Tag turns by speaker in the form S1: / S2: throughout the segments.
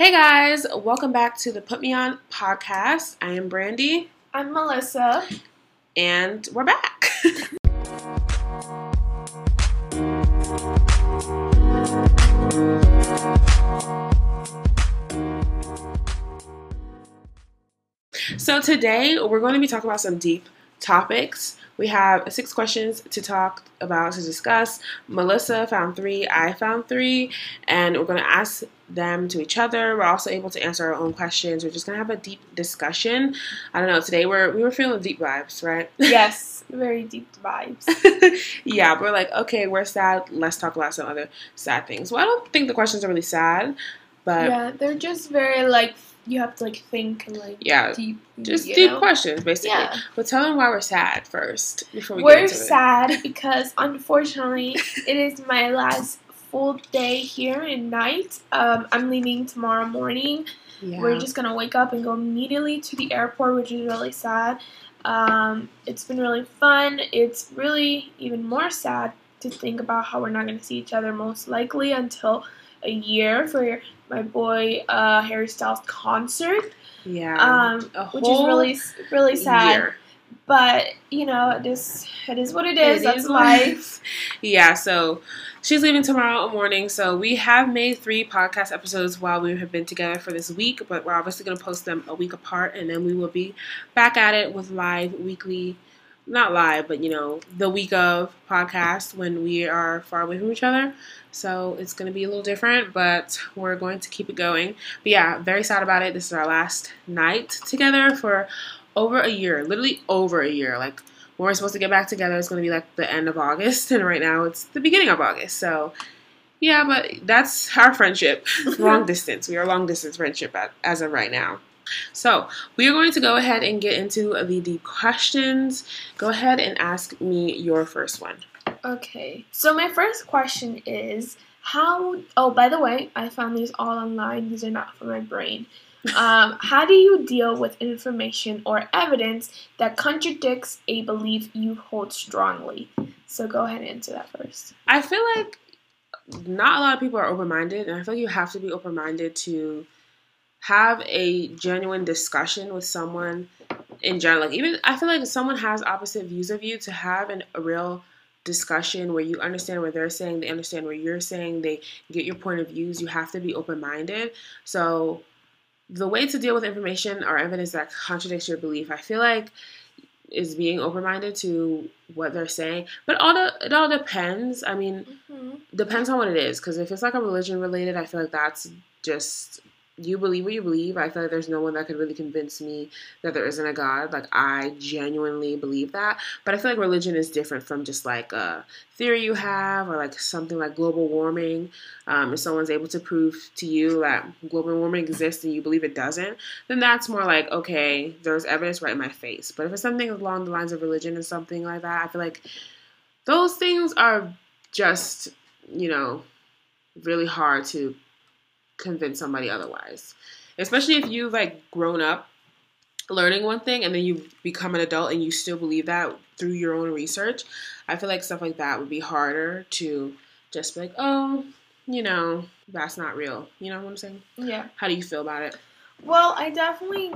S1: Hey guys, welcome back to the Put Me On podcast. I am Brandy.
S2: I'm Melissa.
S1: And we're back. so today we're going to be talking about some deep topics. We have six questions to talk about, to discuss. Melissa found three, I found three, and we're going to ask them to each other. We're also able to answer our own questions. We're just going to have a deep discussion. I don't know, today we're, we were feeling deep vibes, right?
S2: Yes, very deep vibes.
S1: yeah, we're like, okay, we're sad. Let's talk about some other sad things. Well, I don't think the questions are really sad, but.
S2: Yeah, they're just very like you have to like think and like
S1: yeah,
S2: deep,
S1: just deep
S2: know?
S1: questions basically.
S2: Yeah.
S1: But tell them why we're sad first before we
S2: We're
S1: get into
S2: sad because unfortunately it is my last full day here and night. Um, I'm leaving tomorrow morning.
S1: Yeah.
S2: We're just gonna wake up and go immediately to the airport, which is really sad. Um, it's been really fun. It's really even more sad to think about how we're not gonna see each other most likely until a year for my boy uh, Harry Styles concert,
S1: yeah.
S2: um, which is really really sad.
S1: year.
S2: But you know, it is it is what it is.
S1: It
S2: That's
S1: is
S2: life.
S1: Yeah, so she's leaving tomorrow morning. So we have made three podcast episodes while we have been together for this week, but we're obviously going to post them a week apart, and then we will be back at it with live weekly, not live, but you know, the week of podcast when we are far away from each other. So it's going to be a little different, but we're going to keep it going. But yeah, very sad about it. This is our last night together for over a year, literally over a year. Like when we're supposed to get back together, it's going to be like the end of August, and right now it's the beginning of August. So yeah, but that's our friendship, long distance. We are long distance friendship as of right now. So we are going to go ahead and get into the deep questions. Go ahead and ask me your first one.
S2: Okay. So my first question is how oh by the way, I found these all online. These are not from my brain. Um, how do you deal with information or evidence that contradicts a belief you hold strongly? So go ahead and answer that first.
S1: I feel like not a lot of people are open minded, and I feel like you have to be open minded to have a genuine discussion with someone in general. Like even I feel like if someone has opposite views of you, to have an, a real discussion where you understand what they're saying, they understand what you're saying, they get your point of views. You have to be open minded. So the way to deal with information or evidence that contradicts your belief, I feel like is being open minded to what they're saying. But all the, it all depends. I mean,
S2: Mm-hmm.
S1: depends on what it is. Because if it's like a religion related, I feel like that's just you believe what you believe. I feel like there's no one that could really convince me that there isn't a God. Like I genuinely believe that. But I feel like religion is different from just like a theory you have or like something like global warming. Um, if someone's able to prove to you that global warming exists and you believe it doesn't, then that's more like okay, there's evidence right in my face. But if it's something along the lines of religion and something like that, I feel like those things are just you know really hard to convince somebody otherwise especially if you've like grown up learning one thing and then you become an adult and you still believe that through your own research i feel like stuff like that would be harder to just be like oh you know that's not real you know what i'm saying
S2: Yeah.
S1: how do you feel about it
S2: Well, I definitely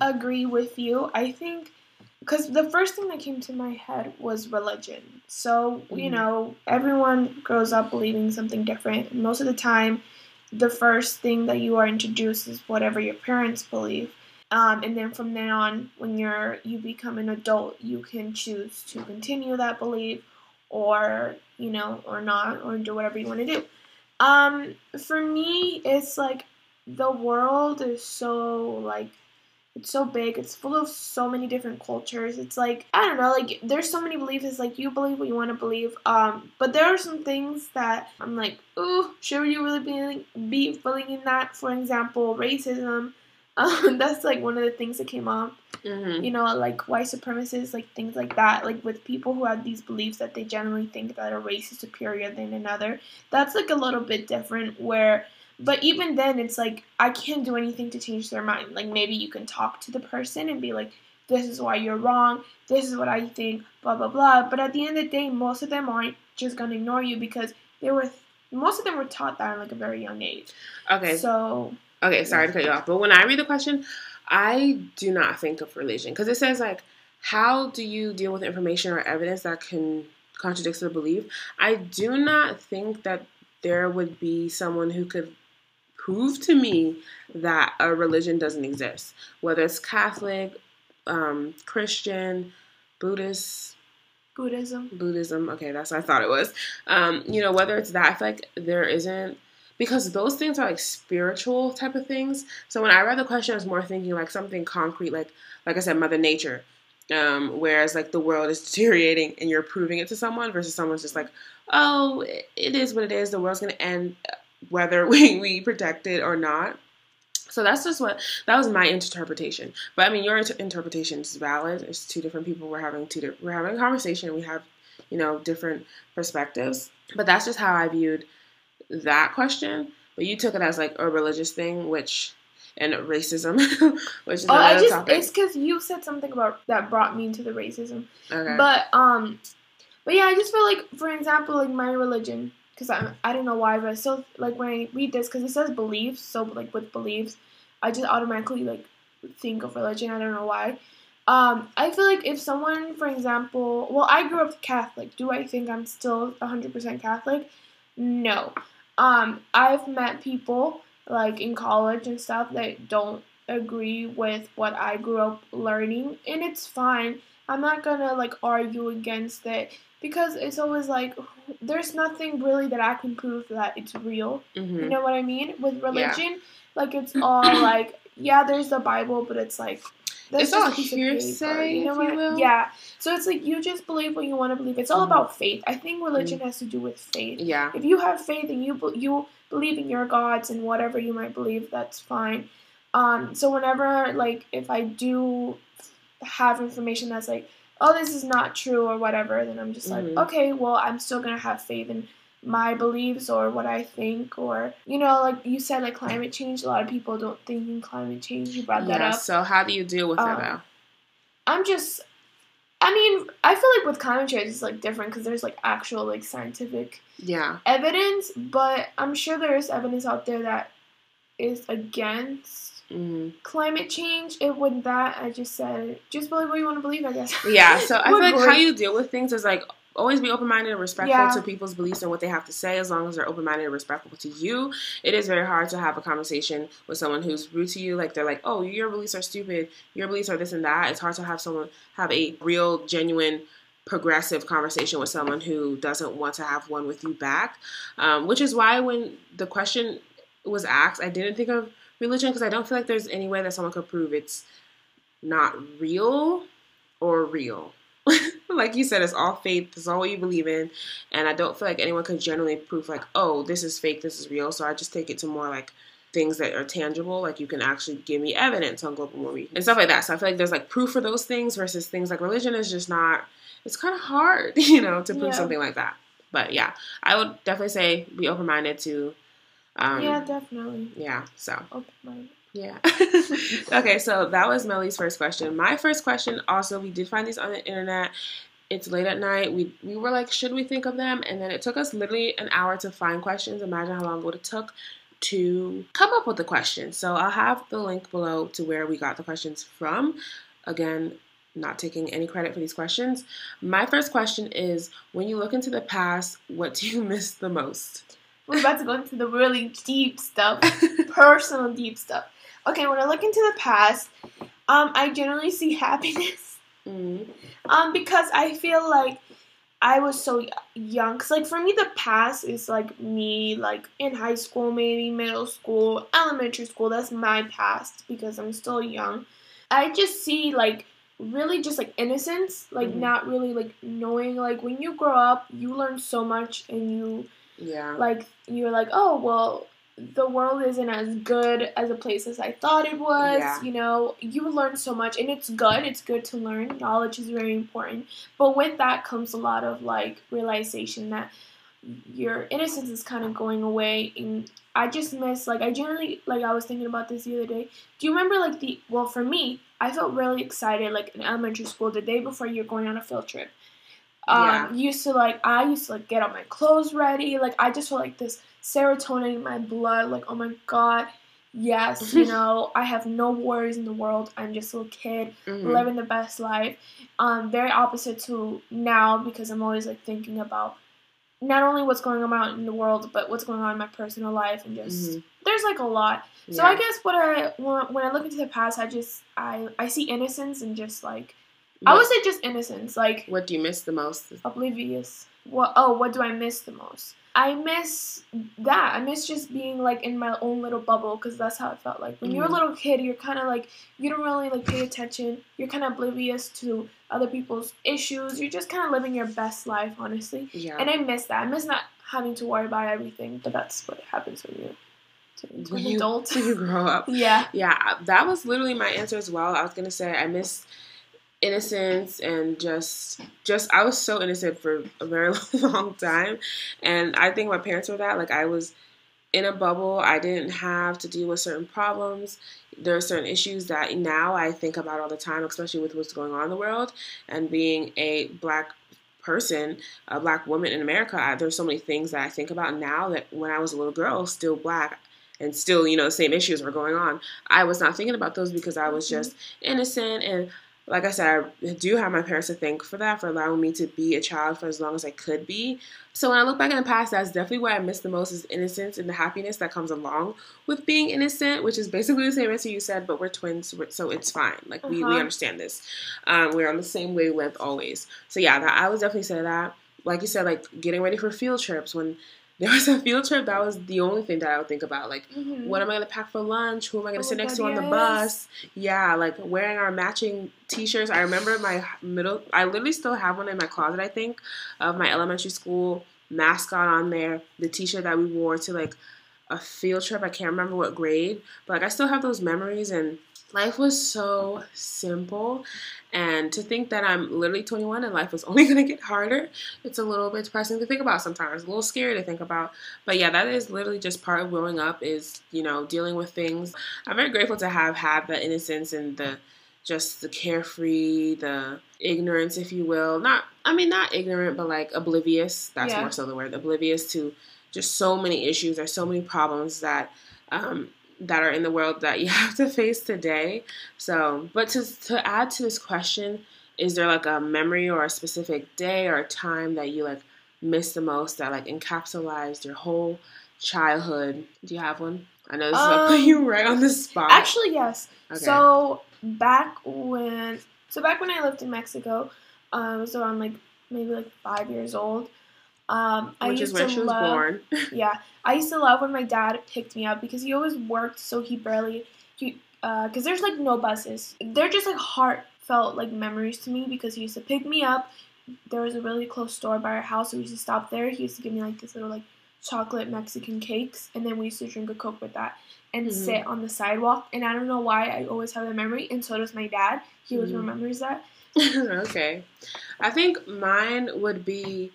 S2: agree with you. I think because the first thing that came to my head was religion. So, you
S1: Mhm.
S2: know, everyone grows up believing something different. Most of the time, the first thing that you are introduced is whatever your parents believe. Um, and then from then on, when you're you become an adult, you can choose to continue that belief, or you know, or not, or do whatever you want to do. Um, for me, it's like the world is so like it's so big. It's full of so many different cultures. It's like i don't know like there's so many beliefs. It's like you believe what you want to believe. Um but there are some things that i'm like ooh should you really be be believing that? For example racism. Um that's like one of the things that came up.
S1: Mm-hmm.
S2: you know, like white supremacists, like things like that, like with people who have these beliefs that they generally think that a race is superior than another. That's like a little bit different where but even then it's like I can't do anything to change their mind. Like maybe you can talk to the person and be like, This is why you're wrong, this is what I think, blah blah blah. But at the end of the day most of them aren't just gonna ignore you because they were most of them were taught that at like a very young age.
S1: okay
S2: So
S1: Okay, sorry to cut you off, but when I read the question, I do not think of religion because it says like, how do you deal with information or evidence that can contradict the belief? I do not think that there would be someone who could prove to me that a religion doesn't exist, whether it's Catholic, um, Christian, Buddhist.
S2: Buddhism.
S1: Buddhism. Okay, that's what I thought it was. Um, you know, whether it's that, I feel like there isn't because those things are like spiritual type of things. So when I read the question, I was more thinking like something concrete, like like I said, Mother Nature. Um, whereas like the world is deteriorating and you're proving it to someone versus someone's just like, oh, it is what it is. The world's gonna end whether we, we protect it or not. So that's just what that was my interpretation. But I mean, your inter- interpretation is valid. It's two different people. We're having two. Di- we're having a conversation. We have, you know, different perspectives. But that's just how I viewed that question. But you took it as like a religious thing, which and racism, which is
S2: oh,
S1: another
S2: I just
S1: topic.
S2: it's because you said something about that brought me into the racism.
S1: Okay.
S2: But um, but yeah, I just feel like, for example, like my religion, because I I don't know why, but I still like when I read this because it says beliefs, so like with beliefs, I just automatically like think of religion. I don't know why. Um, I feel like if someone, for example, well, I grew up Catholic. Do I think I'm still 100% Catholic? No. Um, I've met people like in college and stuff that don't agree with what I grew up learning, and it's fine. I'm not gonna like argue against it because it's always like there's nothing really that I can prove that it's real.
S1: hmm
S2: You know what I mean? With religion, like it's all like yeah, there's the Bible, but it's like
S1: It's all
S2: a piece of
S1: hearsay,
S2: you know
S1: if you
S2: what?
S1: will.
S2: Yeah. So it's like you just believe what you want to believe. It's all
S1: Mhm.
S2: about faith. I think religion has to do with faith.
S1: Yeah.
S2: If you have faith and you you believe in your gods and whatever you might believe, that's fine. Um, so whenever like if I do have information that's like, oh, this is not true or whatever, then I'm just
S1: Mhm.
S2: like, okay, well, I'm still gonna have faith in my beliefs or what I think or you know, like you said, like climate change. A lot of people don't think in climate change. You brought that
S1: Yeah.
S2: up.
S1: So how do you deal with it
S2: Um,
S1: though?
S2: I'm just. I mean, I feel like with climate change it's like different because there's like actual like scientific
S1: Yeah.
S2: evidence, but I'm sure there is evidence out there that is against
S1: hmm
S2: climate change. It would that I just said, just believe what you want to believe, I guess.
S1: Yeah, so I feel like how you deal with things is like always be open minded and respectful
S2: Yeah.
S1: to people's beliefs and what they have to say as long as they're open minded and respectful to you. It is very hard to have a conversation with someone who's rude to you. Like they're like, Oh, your beliefs are stupid, your beliefs are this and that. It's hard to have someone have a real, genuine progressive conversation with someone who doesn't want to have one with you back. Um, which is why when the question was asked, I didn't think of religion because I don't feel like there's any way that someone could prove it's not real or real. like you said, it's all faith. It's all what you believe in, and I don't feel like anyone could generally prove like, oh, this is fake, this is real. So I just take it to more like things that are tangible. Like you can actually give me evidence on global warming and stuff like that. So I feel like there's like proof for those things versus things like religion is just not. It's kind of hard, you know, to prove
S2: Yeah.
S1: something like that. But yeah, I would definitely say be open minded to. Um,
S2: yeah, definitely.
S1: yeah. So
S2: Open mind.
S1: yeah. okay, so that was Melly's first question. My first question also we did find these on the internet. It's late at night. We we were like, should we think of them? And then it took us literally an hour to find questions. Imagine how long it would have took to come up with the questions. So I'll have the link below to where we got the questions from. Again, not taking any credit for these questions. My first question is when you look into the past, what do you miss the most?
S2: We're about to go into the really deep stuff, personal deep stuff. Okay, when I look into the past, um, I generally see happiness.
S1: Mm,
S2: Um, because I feel like I was so young. Cause like for me, the past is like me, like in high school, maybe middle school, elementary school. That's my past because I'm still young. I just see like really just like innocence, like
S1: Mhm.
S2: not really like knowing. Like when you grow up, you learn so much, and you
S1: yeah.
S2: like you're like, oh well, the world isn't as good as a place as I thought it was.
S1: Yeah.
S2: You know, you learn so much, and it's good. It's good to learn. Knowledge is very important, but with that comes a lot of like realization that your innocence is kind of going away and i just miss like i generally like i was thinking about this the other day do you remember like the well for me i felt really excited like in elementary school the day before you're going on a field trip um
S1: Yeah.
S2: used to like i used to like get all my clothes ready like i just felt like this serotonin in my blood like oh my god yes, you know, I have no worries in the world. I'm just a little kid
S1: Mhm.
S2: living the best life. Um, very opposite to now because I'm always like thinking about not only what's going on in the world, but what's going on in my personal life and just
S1: Mhm.
S2: there's like a lot. So I guess what I when I look into the past, I just I I see innocence and just like I would say just innocence, like
S1: What do you miss the most?
S2: oblivious. What oh, what do I miss the most? I miss that. I miss just being like in my own little bubble because that's how it felt like. When you're a
S1: Mhm.
S2: little kid, you're kind of like you don't really like pay attention. You're kind of oblivious to other people's issues. You're just kind of living your best life, honestly.
S1: Yeah.
S2: And I miss that. I miss not having to worry about everything. But that's what happens when you turn into
S1: when
S2: an adult.
S1: when you grow up.
S2: yeah.
S1: Yeah, that was literally my answer as well. I was gonna say I miss innocence and just just I was so innocent for a very long time, and I think my parents were that. Like I was in a bubble. I didn't have to deal with certain problems. There are certain issues that now I think about all the time, especially with what's going on in the world and being a black person, a black woman in America. I, there's so many things that I think about now that when I was a little girl, still black, and still, you know, the same issues were going on. I was not thinking about those because I was mm-hmm. just innocent and like I said, I do have my parents to thank for that, for allowing me to be a child for as long as I could be. So when I look back in the past, that's definitely what I miss the most is innocence and the happiness that comes along with being innocent, which is basically the same answer you said, but we're twins, so it's fine. Like we, we
S2: Uh-huh.
S1: understand this. Um, we're on the same wavelength always. So yeah, that, I would definitely say that. Like you said, like getting ready for field trips when there was a field trip, that was the only thing that I would think about. Like
S2: Mhm.
S1: what am I gonna pack for lunch? Who am I gonna
S2: Oh
S1: sit next
S2: God,
S1: to on the bus? Yeah, like wearing our matching T-shirts. I remember my middle. I literally still have one in my closet. I think of my elementary school mascot on there. The T-shirt that we wore to like a field trip. I can't remember what grade, but like I still have those memories. And life was so simple. And to think that I'm literally 21 and life is only gonna get harder, it's a little bit depressing to think about sometimes. A little scary to think about. But yeah, that is literally just part of growing up is, you know, dealing with things. I'm very grateful to have had the innocence and the just the carefree, the ignorance, if you will. Not I mean not ignorant, but like oblivious. That's
S2: Yeah.
S1: more so the word. Oblivious to just so many issues. There's so many problems that um that are in the world that you have to face today. So but to to add to this question, is there like a memory or a specific day or a time that you like miss the most that like encapsulated your whole childhood? Do you have one? I know this is gonna put
S2: Um,
S1: you right on the spot.
S2: Actually, yes.
S1: Okay.
S2: So back when, so back when I lived in Mexico, um, so I was around like maybe like five years old. Um, I
S1: which
S2: used
S1: is when
S2: to
S1: she was
S2: love,
S1: born.
S2: Yeah, I used to love when my dad picked me up because he always worked, so he barely, he, uh, cause there's like no buses. They're just like heartfelt like memories to me because he used to pick me up. There was a really close store by our house, so we used to stop there. He used to give me like this little like chocolate Mexican cakes, and then we used to drink a coke with that and
S1: Mhm.
S2: sit on the sidewalk. And I don't know why I always have that memory, and so does my dad. He always
S1: Mhm.
S2: remembers that.
S1: okay. I think mine would be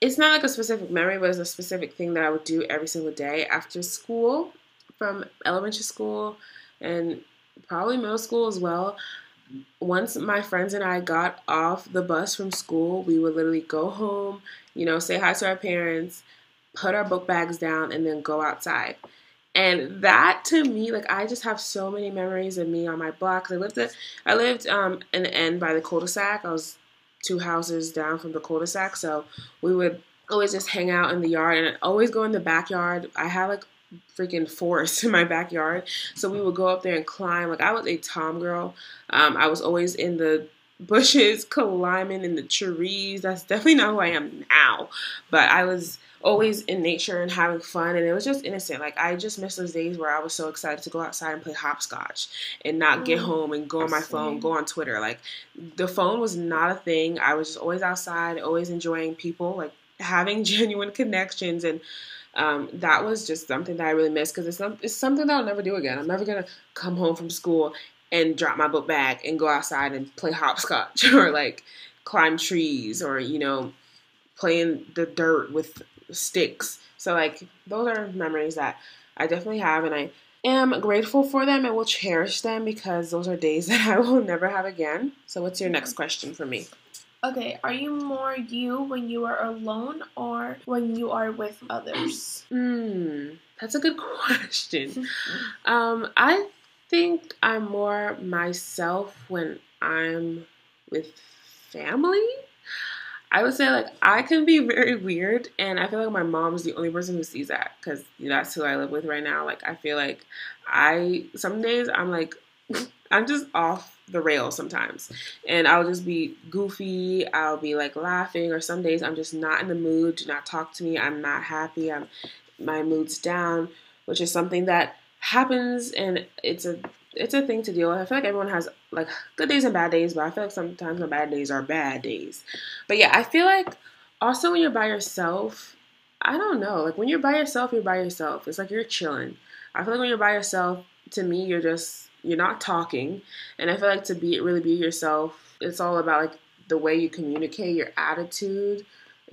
S1: it's not like a specific memory, but it's a specific thing that I would do every single day after school, from elementary school and probably middle school as well. Once my friends and I got off the bus from school, we would literally go home, you know, say hi to our parents, put our book bags down, and then go outside. And that to me, like I just have so many memories of me on my block. I lived at, I lived um in the end by the cul-de-sac. I was two houses down from the cul-de-sac, so we would always just hang out in the yard and always go in the backyard. I had like freaking forest in my backyard, so we would go up there and climb. Like I was a tom girl. Um, I was always in the bushes, climbing in the trees. That's definitely not who I am now, but I was always in nature and having fun and it was just innocent. Like i just miss those days where i was so excited to go outside and play hopscotch and not get
S2: Mm,
S1: home and go on my phone go on twitter. Like the phone was not a thing. I was just always outside always enjoying people like having genuine connections and um, that was just something that i really missed because it's, it's something that i'll never do again. I'm never gonna come home from school and drop my book bag and go outside and play hopscotch or like climb trees or you know play in the dirt with sticks. So like those are memories that I definitely have and I am grateful for them and will cherish them because those are days that I will never have again. So what's your next question for me?
S2: Okay, are you more you when you are alone or when you are with others?
S1: Hmm, that's a good question. um, I think I'm more myself when I'm with family. I would say like I can be very weird, and I feel like my mom is the only person who sees that because that's who I live with right now. Like I feel like I some days I'm like I'm just off the rail sometimes. And I'll just be goofy. I'll be like laughing, or some days I'm just not in the mood. Do not talk to me. I'm not happy. I'm my mood's down, which is something that happens and it's a it's a thing to deal with. I feel like everyone has like good days and bad days, but I feel like sometimes the bad days are bad days. But yeah, I feel like also when you're by yourself, I don't know. Like when you're by yourself, you're by yourself. It's like you're chilling. I feel like when you're by yourself, to me, you're just you're not talking. And I feel like to be really be yourself, it's all about like the way you communicate, your attitude,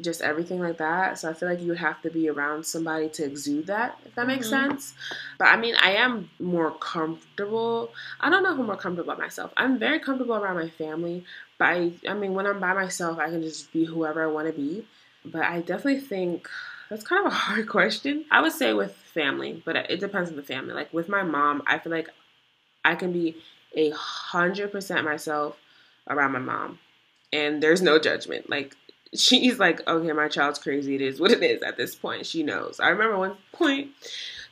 S1: just everything like that. So I feel like you would have to be around somebody to exude that, if that makes mm-hmm. sense. But I mean, I am more comfortable. I don't know if I'm more comfortable by myself. I'm very comfortable around my family. But I, I mean, when I'm by myself, I can just be whoever I want to be. But I definitely think that's kind of a hard question. I would say with family, but it depends on the family. Like with my mom, I feel like I can be a hundred percent myself around my mom, and there's no judgment. Like she's like, okay, my child's crazy. It is what it is at this point. She knows. I remember one point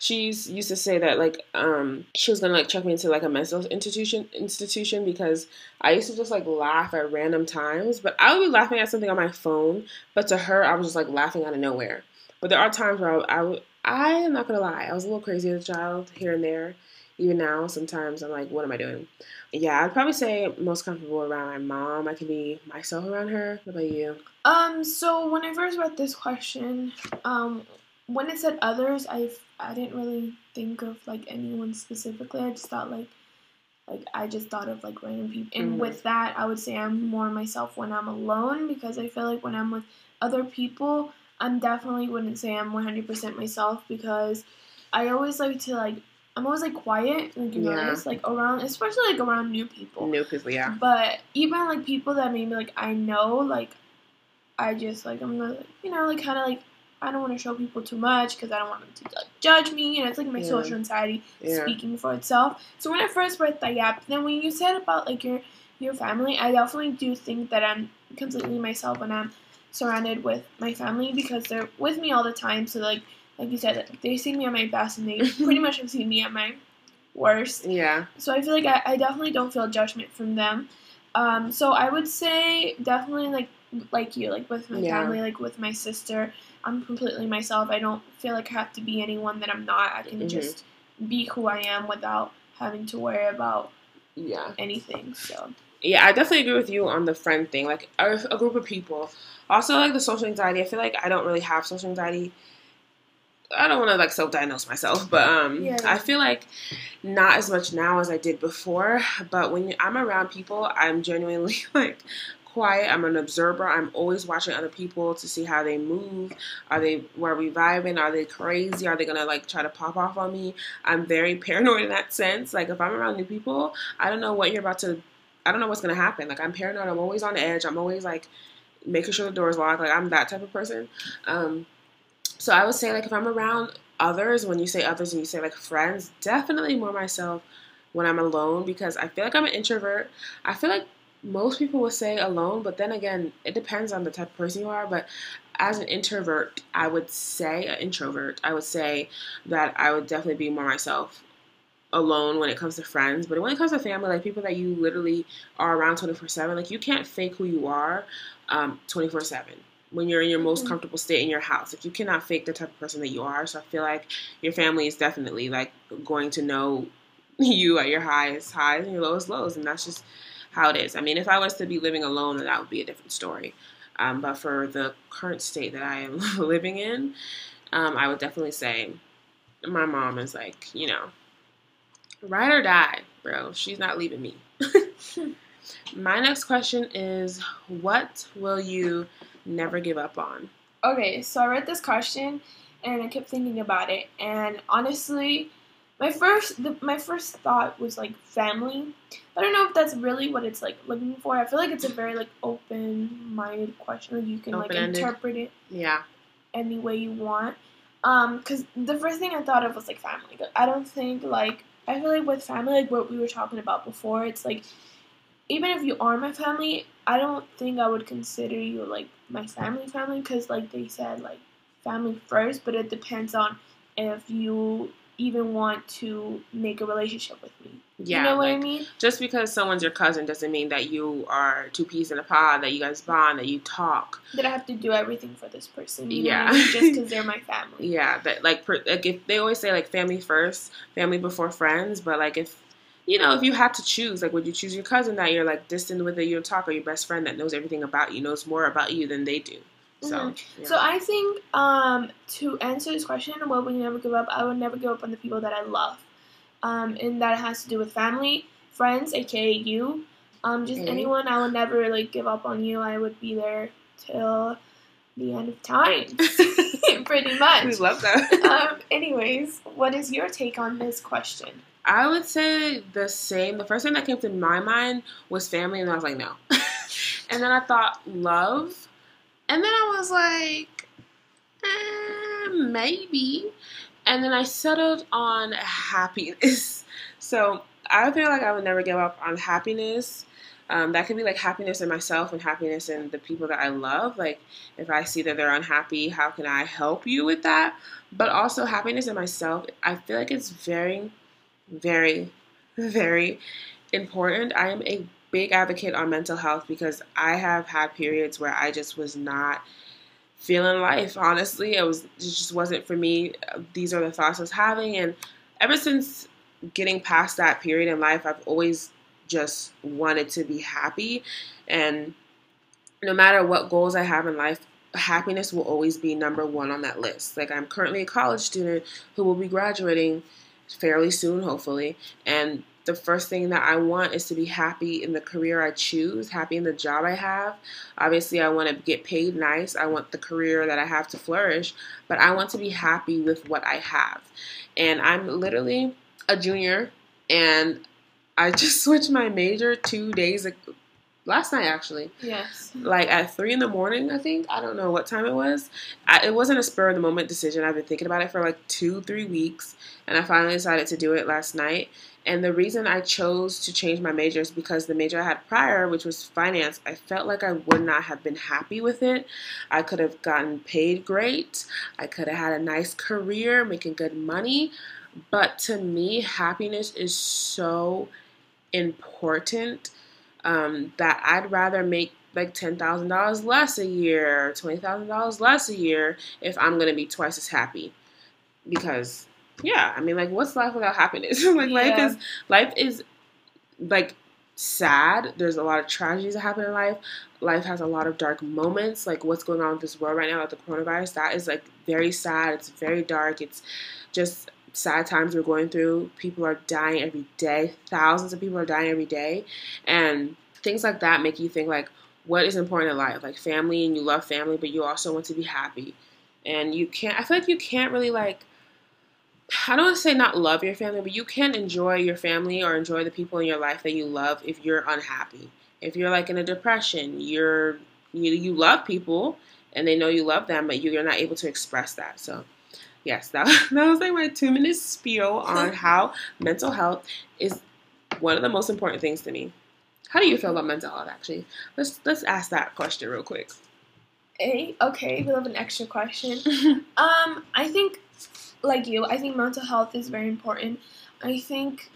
S1: she used to say that like um she was gonna like check me into like a mental institution institution because I used to just like laugh at random times, but I would be laughing at something on my phone, but to her I was just like laughing out of nowhere. But there are times where I, I I am not gonna lie, I was a little crazy as a child here and there even now, sometimes I'm like, what am I doing? Yeah, I'd probably say most comfortable around my mom. I can be myself around her. What about you?
S2: Um, so when I first read this question, um, when it said others, I I didn't really think of like anyone specifically. I just thought like like I just thought of like random people. And mm-hmm. with that, I would say I'm more myself when I'm alone because I feel like when I'm with other people, I'm definitely wouldn't say I'm 100% myself because I always like to like I'm always like quiet, like you yeah. notice, like around, especially like around new people.
S1: New people, yeah.
S2: But even like people that maybe like I know, like I just like I'm gonna, you know, like kind of like I don't want to show people too much because I don't want them to like, judge me. You know, it's like my yeah. social anxiety yeah. speaking for itself. So when I first read that, yeah. But then when you said about like your your family, I definitely do think that I'm completely myself when I'm surrounded with my family because they're with me all the time. So like like you said, they see me at my best and they pretty much have seen me at my worst.
S1: Yeah.
S2: So I feel like I, I definitely don't feel judgment from them. Um, so I would say definitely like like you, like with my yeah. family, like with my sister, I'm completely myself. I don't feel like I have to be anyone that I'm not. I can mm-hmm. just be who I am without having to worry about
S1: yeah
S2: anything. So
S1: yeah, I definitely agree with you on the friend thing. Like a, a group of people. Also, like the social anxiety. I feel like I don't really have social anxiety I don't want to like self-diagnose myself, but um, yeah. I feel like not as much now as I did before. But when I'm around people, I'm genuinely like quiet. I'm an observer. I'm always watching other people to see how they move. Are they are we vibing? Are they crazy? Are they gonna like try to pop off on me? I'm very paranoid in that sense. Like if I'm around new people, I don't know what you're about to. I don't know what's gonna happen. Like I'm paranoid. I'm always on edge. I'm always like making sure the door is locked. Like I'm that type of person. Um, so I would say like if I'm around others, when you say others and you say like friends, definitely more myself when I'm alone because I feel like I'm an introvert. I feel like most people would say alone, but then again, it depends on the type of person you are. But as an introvert, I would say an introvert. I would say that I would definitely be more myself alone when it comes to friends. But when it comes to family, like people that you literally are around 24 7, like you can't fake who you are um, 24 7 when you're in your most mm-hmm. comfortable state in your house. Like you cannot fake the type of person that you are. So I feel like your family is definitely like going to know you at your highest highs and your lowest lows, and that's just how it is. I mean, if I was to be living alone, then that would be a different story. Um, but for the current state that I am living in, um, I would definitely say my mom is like, you know, ride or die, bro. She's not leaving me. my next question is, what will you never give up on?
S2: Okay, so I read this question and I kept thinking about it, and honestly, my first the, my first thought was like family. I don't know if that's really what it's like looking for. I feel like it's a very like open minded question. Like you can
S1: Open-ended.
S2: like interpret it
S1: Yeah.
S2: any way you want. Um, cause the first thing I thought of was like family. I don't think like I feel like with family, like what we were talking about before, it's like even if you are my family, I don't think I would consider you like my family family because like they said like family first, but it depends on if you even want to make a relationship with me.
S1: Yeah.
S2: you know what I mean?
S1: Just because someone's your cousin doesn't mean that you are two peas in a pod, that you guys bond, that you talk.
S2: That I have to do everything for this person.
S1: Yeah.
S2: I mean? Just because they're my family.
S1: Yeah, that like per, like if they always say like family first, family before friends, but like if you know if you had to choose, like would you choose your cousin that you're like distant with, that you don't talk, or your best friend that knows everything about you, knows more about you than they do? So,
S2: Mhm.
S1: yeah.
S2: So I think um, to answer this question, what would you never give up? I would never give up on the people that I love, um, and that has to do with family, friends, aka you, um, just
S1: Okay.
S2: anyone. I would never like give up on you. I would be there till the end of time, pretty much.
S1: we love that.
S2: um, anyways, what is your take on this question?
S1: I would say the same. The first thing that came to my mind was family, and I was like, no. and then I thought love, and then I was like, eh, maybe. And then I settled on happiness. So I feel like I would never give up on happiness. Um, that could be like happiness in myself and happiness in the people that I love. Like if I see that they're unhappy, how can I help you with that? But also happiness in myself. I feel like it's very very, very important. I am a big advocate on mental health because I have had periods where I just was not feeling life. Honestly, it was it just wasn't for me. These are the thoughts I was having, and ever since getting past that period in life, I've always just wanted to be happy, and no matter what goals I have in life. Happiness will always be number one on that list. Like, I'm currently a college student who will be graduating fairly soon, hopefully. And the first thing that I want is to be happy in the career I choose, happy in the job I have. Obviously, I want to get paid nice. I want the career that I have to flourish, but I want to be happy with what I have. And I'm literally a junior, and I just switched my major two days ago. Last night, actually
S2: Yes.
S1: like at three in the morning, I think. I don't know what time it was. I, it wasn't a spur of the moment decision. I've been thinking about it for like two, three weeks, and I finally decided to do it last night. And the reason I chose to change my major is because the major I had prior, which was finance, I felt like I would not have been happy with it. I could have gotten paid great, I could have had a nice career, making good money. But to me, happiness is so important um, that I'd rather make like ten thousand dollars less a year, twenty thousand dollars less a year if I'm gonna be twice as happy. Because yeah, I mean like what's life without happiness? like life is life is like sad. There's a lot of tragedies that happen in life. Life has a lot of dark moments, like what's going on with this world right now with the coronavirus. That is like very sad. It's very dark. It's just sad times we're going through. People are dying every day. Thousands of people are dying every day. And things like that make you think like what is important in life? Like family and you love family, but you also want to be happy. And you can't I feel like you can't really like I don't want to say not love your family, but you can enjoy your family or enjoy the people in your life that you love if you're unhappy. If you're like in a depression, you're you you love people and they know you love them, but you're not able to express that. So yes, that, that was like my two minute spiel on how mental health is one of the most important things to me. How do you feel about mental health actually? Let's let's ask that question real quick.
S2: A, okay, we have an extra question. Um, I think, like you, I think mental health is very important. I think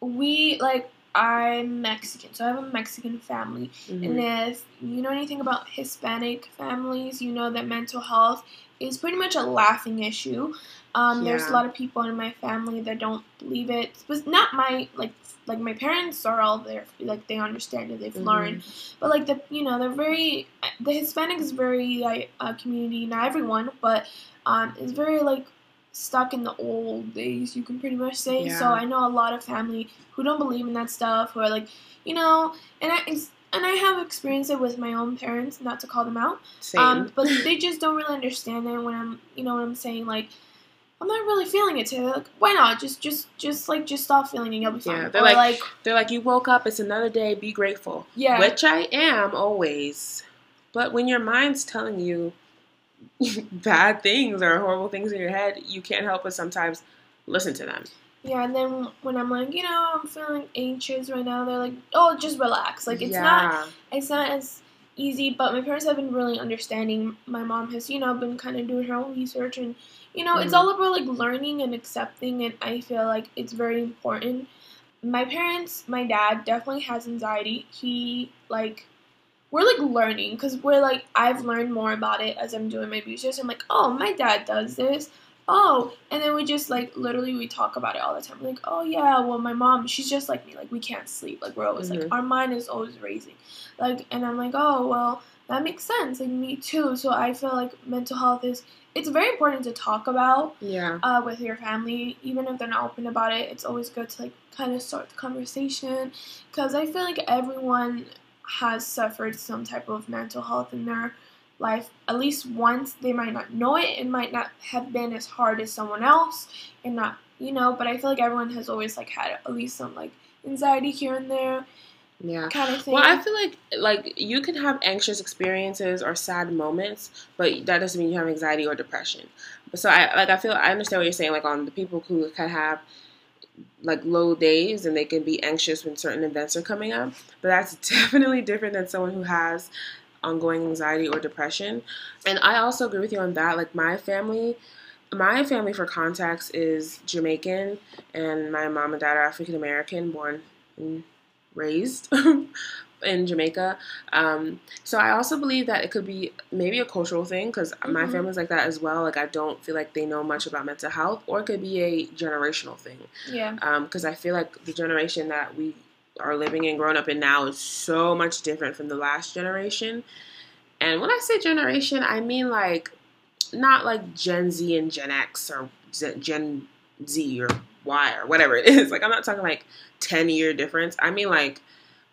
S2: we, like, I'm Mexican, so I have a Mexican family.
S1: Mhm.
S2: And if you know anything about Hispanic families, you know that mental health is pretty much a laughing issue. Um, There's a lot of people in my family that don't believe it. But not my like like my parents are all there, like they understand it, they've
S1: Mhm.
S2: learned. But like the you know they're very the Hispanic is very like a community, not everyone, but um, is very like stuck in the old days. You can pretty much say. So I know a lot of family who don't believe in that stuff, who are like, you know, and I it's, and I have experienced it with my own parents, not to call them out.
S1: Same.
S2: Um, but they just don't really understand it when I'm, you know, what I'm saying. Like, I'm not really feeling it today. They're like, why not? Just, just, just like, just stop feeling it. You'll be fine.
S1: Yeah, they're
S2: Or,
S1: like, they're like, you woke up. It's another day. Be grateful.
S2: yeah,
S1: Which I am always. But when your mind's telling you bad things or horrible things in your head, you can't help but sometimes listen to them.
S2: Yeah. And then when I'm like, you know, I'm feeling anxious right now, they're like, oh, just relax. Like it's not, it's not as easy. But my parents have been really understanding. My mom has, you know, been kind of doing her own research, and you know, it's
S1: Mhm.
S2: all about like learning and accepting. And I feel like it's very important. My parents, my dad definitely has anxiety. He like. We're like learning because we're like I've learned more about it as I'm doing my research. I'm like, oh, my dad does this. Oh, and then we just like literally we talk about it all the time. Like, oh yeah, well my mom, she's just like me. Like we can't sleep. Like we're always
S1: Mhm.
S2: like our mind is always racing. Like and I'm like, oh well, that makes sense. Like me too. So I feel like mental health is it's very important to talk about
S1: Yeah.
S2: uh, with your family, even if they're not open about it. It's always good to like kind of start the conversation because I feel like everyone has suffered some type of mental health in their life at least once. They might not know it. It might not have been as hard as someone else, and not you know. But I feel like everyone has always like had at least some like anxiety here and there
S1: Yeah.
S2: kind of thing.
S1: Well, I feel like like you can have anxious experiences or sad moments, but that doesn't mean you have anxiety or depression. So I like I feel I understand what you're saying. Like on the people who can have like low days and they can be anxious when certain events are coming up, but that's definitely different than someone who has ongoing anxiety or depression. And I also agree with you on that. Like my family. My family, for context, is Jamaican, and my mom and dad are African American, born and raised in Jamaica. Um, so I also believe that it could be maybe a cultural thing because my
S2: Mhm.
S1: family's like that as well. Like I don't feel like they know much about mental health, or it could be a generational thing
S2: yeah,
S1: because I feel like the generation that we are living in, growing up in now, is so much different from the last generation. And when I say generation, I mean like not like Gen Z and Gen X or Gen Z or Y or whatever it is. Like I'm not talking like 10 year difference. I mean like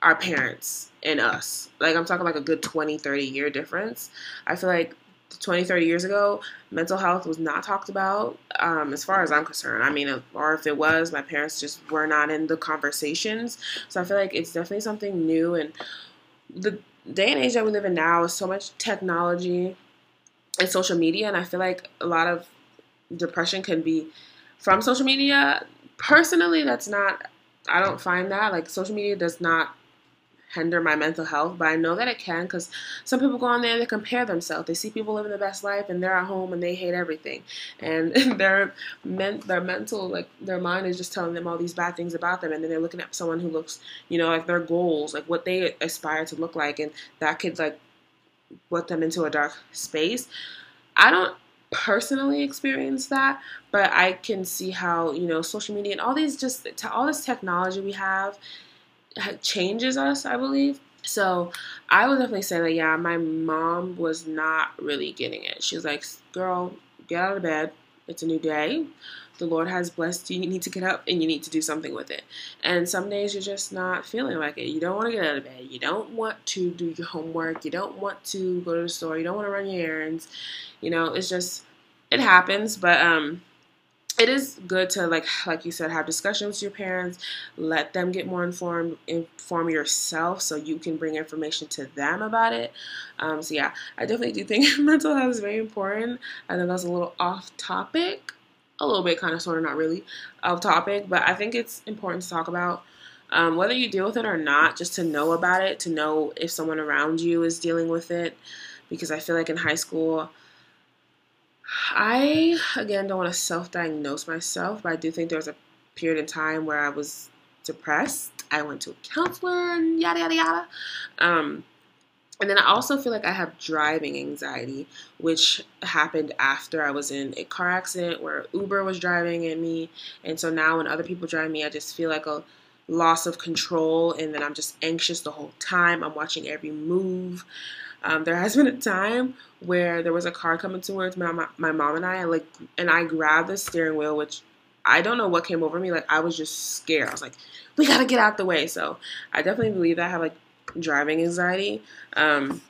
S1: our parents and us. Like I'm talking like a good 20, 30 year difference. I feel like 20, 30 years ago, mental health was not talked about um, as far as I'm concerned. I mean, or if it was, my parents just were not in the conversations. So I feel like it's definitely something new. And the day and age that we live in now is so much technology and social media. And I feel like a lot of depression can be from social media. Personally, that's not, I don't find that. Like, social media does not hinder my mental health, but I know that it can because some people go on there and they compare themselves. They see people living the best life and they're at home and they hate everything, and their men, their mental like their mind is just telling them all these bad things about them, and then they're looking at someone who looks, you know, like their goals, like what they aspire to look like, and that could like put them into a dark space. I don't personally experience that, but I can see how you know social media and all these just to all this technology we have changes us, I believe. So I would definitely say that yeah, my mom was not really getting it. She was like, "Girl, get out of bed. It's a new day. The Lord has blessed you. You need to get up and you need to do something with it." And some days you're just not feeling like it. You don't want to get out of bed. You don't want to do your homework. You don't want to go to the store. You don't want to run your errands. You know, it's just it happens, but um it is good to like like you said have discussions with your parents. Let them get more informed inform yourself so you can bring information to them about it. Um, so yeah i definitely do think mental health is very important. I know that's a little off topic a little bit kind of sort of not really off topic but i think it's important to talk about um, whether you deal with it or not just to know about it to know if someone around you is dealing with it because i feel like in high school I again don't want to self-diagnose myself, but I do think there was a period in time where I was depressed. I went to a counselor and yada yada yada. Um, and then I also feel like I have driving anxiety, which happened after I was in a car accident where Uber was driving at me, and so now when other people drive me, I just feel like a loss of control, and then I'm just anxious the whole time. I'm watching every move. Um, there has been a time where there was a car coming towards my, my, my mom and I, like, and I grabbed the steering wheel, which I don't know what came over me. Like, I was just scared. I was like, we gotta get out the way. So I definitely believe that I have like driving anxiety. Um,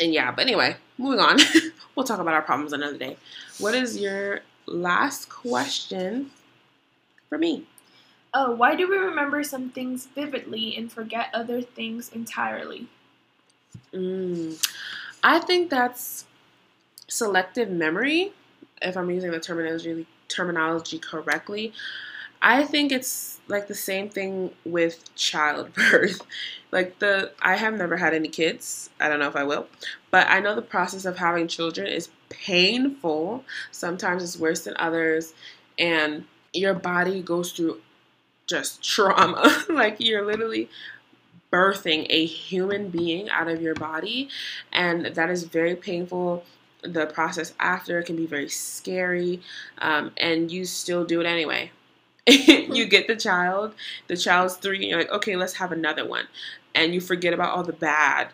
S1: and yeah, but anyway, moving on. we'll talk about our problems another day. What is your last question for me.
S2: Oh, why do we remember some things vividly and forget other things entirely?
S1: Mm, I think that's selective memory, if I'm using the terminology terminology correctly. I think it's like the same thing with childbirth. like the I have never had any kids. I don't know if I will. But I know the process of having children is painful. Sometimes it's worse than others and your body goes through just trauma. like you're literally birthing a human being out of your body and that is very painful the process after can be very scary um, and you still do it anyway you get the child, the child's three, and you're like, okay, let's have another one. And you forget about all the bad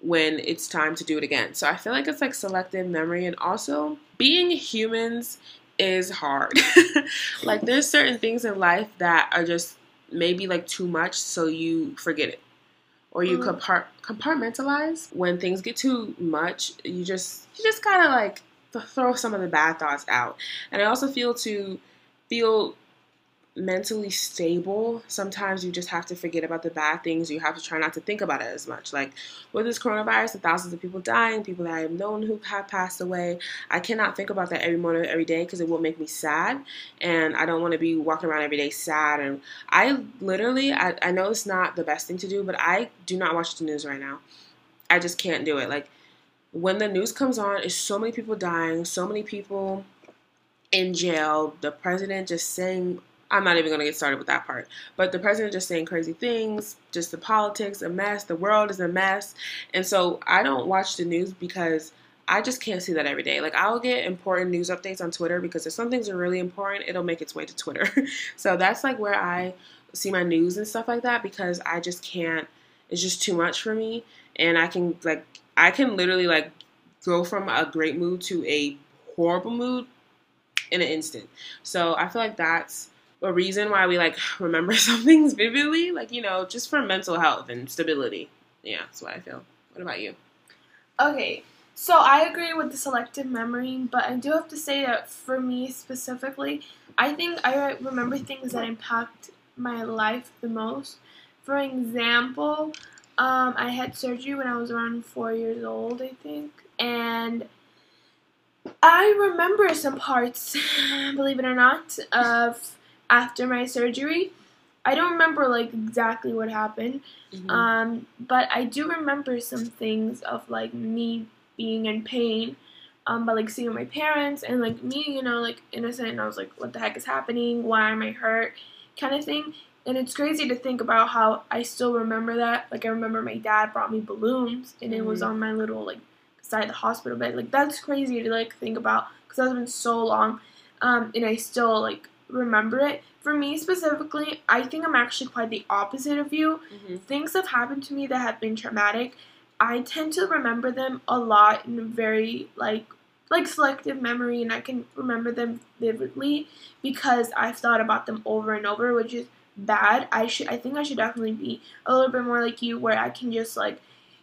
S1: when it's time to do it again. So I feel like it's like selective memory and also being humans is hard. like there's certain things in life that are just maybe like too much so you forget it. Or you mm. compart- compartmentalize when things get too much, you just you just kind of like throw some of the bad thoughts out. And I also feel to feel mentally stable, sometimes you just have to forget about the bad things. You have to try not to think about it as much. Like with this coronavirus, the thousands of people dying, people that I have known who have passed away, I cannot think about that every morning, every day because it will make me sad. And I don't want to be walking around every day sad. And I literally, I, I know it's not the best thing to do, but I do not watch the news right now. I just can't do it. Like when the news comes on, it's so many people dying, so many people in jail, the president just saying I'm not even going to get started with that part. But the president just saying crazy things, just the politics, a mess. The world is a mess. And so I don't watch the news because I just can't see that every day. Like I'll get important news updates on Twitter because if some things are really important, it'll make its way to Twitter. so that's like where I see my news and stuff like that because I just can't. It's just too much for me. And I can like I can literally like go from a great mood to a horrible mood in an instant. So I feel like that's a reason why we like remember some things vividly, like you know, just for mental health and stability. Yeah, that's what I feel. What about you?
S2: Okay, so I agree with the selective memory, but I do have to say that for me specifically, I think I remember things that impact my life the most. For example, um, I had surgery when I was around four years old, I think, and I remember some parts, believe it or not, of after my surgery. I don't remember like exactly what happened, mm-hmm. um, but I do remember some things of like me being in pain, um, but like seeing my parents and like me, you know, like innocent. And I was like, what the heck is happening? Why am I hurt? Kind of thing. And it's crazy to think about how I still remember that. Like I remember my dad brought me balloons, and mm-hmm. it was mm-hmm. on my little like beside the hospital bed. Like that's crazy to like think about because that's been so long, um, and I still like remember it. For me specifically, I think I'm actually quite the opposite of you. Mm-hmm. Things have happened to me that have been traumatic. I tend to remember them a lot in a very like like selective memory and I can remember them vividly because I've thought about them over and over, which is bad. I should I think I should definitely be a little bit more like you where I can just like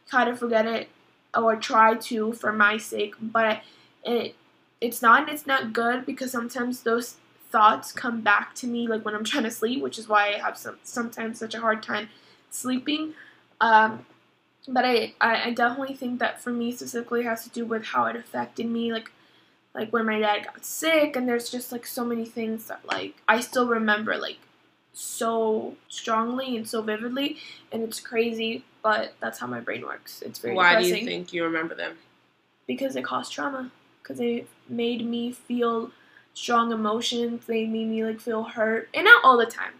S2: kind of forget it or try to for my sake, but it it's not and it's not good because sometimes those thoughts come back to me like when I'm trying to sleep, which is why I have some sometimes such a hard time sleeping. Um, but I, I, definitely think that for me specifically has to do with how it affected me, like like when my dad got sick, and there's just like so many things that like I still remember like so strongly and so vividly, and it's crazy, but that's how my brain works. It's very.
S1: Why depressing. do you think you remember them?
S2: Because it caused trauma. Because it made me feel strong emotions. They made me like feel hurt, and not all the time.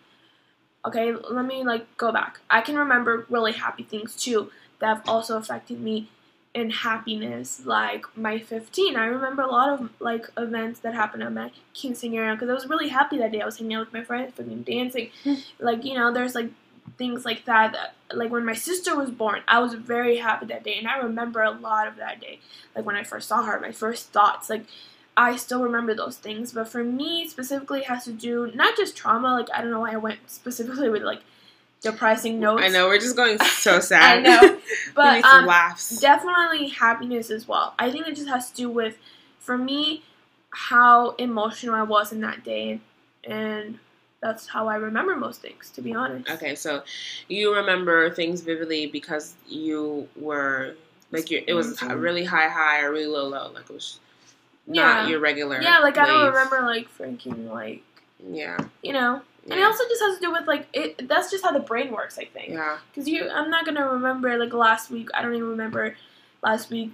S2: Okay, let me like go back. I can remember really happy things too that have also affected me in happiness. Like my 15, I remember a lot of like events that happened at my quinceañera because I was really happy that day. I was hanging out with my friends, fucking dancing. Like you know, there's like things like that, that. Like when my sister was born, I was very happy that day, and I remember a lot of that day. Like when I first saw her, my first thoughts, like I still remember those things. But for me specifically, it has to do not just trauma. Like I don't know why I went specifically with like depressing notes.
S1: I know we're just going so sad.
S2: I know, but um, laughs. Definitely happiness as well. I think it just has to do with, for me, how emotional I was in that day, and that's how I remember most things, to be honest.
S1: Okay, so you remember things vividly because you were like it was
S2: Mhm.
S1: really high high or really low low, like it was
S2: Yeah.
S1: not your regular.
S2: Yeah, like I don't remember like freaking like
S1: Yeah,
S2: you know, and it also just has to do with like it. That's just how the brain works, I think.
S1: yeah.
S2: Because you, I'm not gonna remember like last week. I don't even remember last week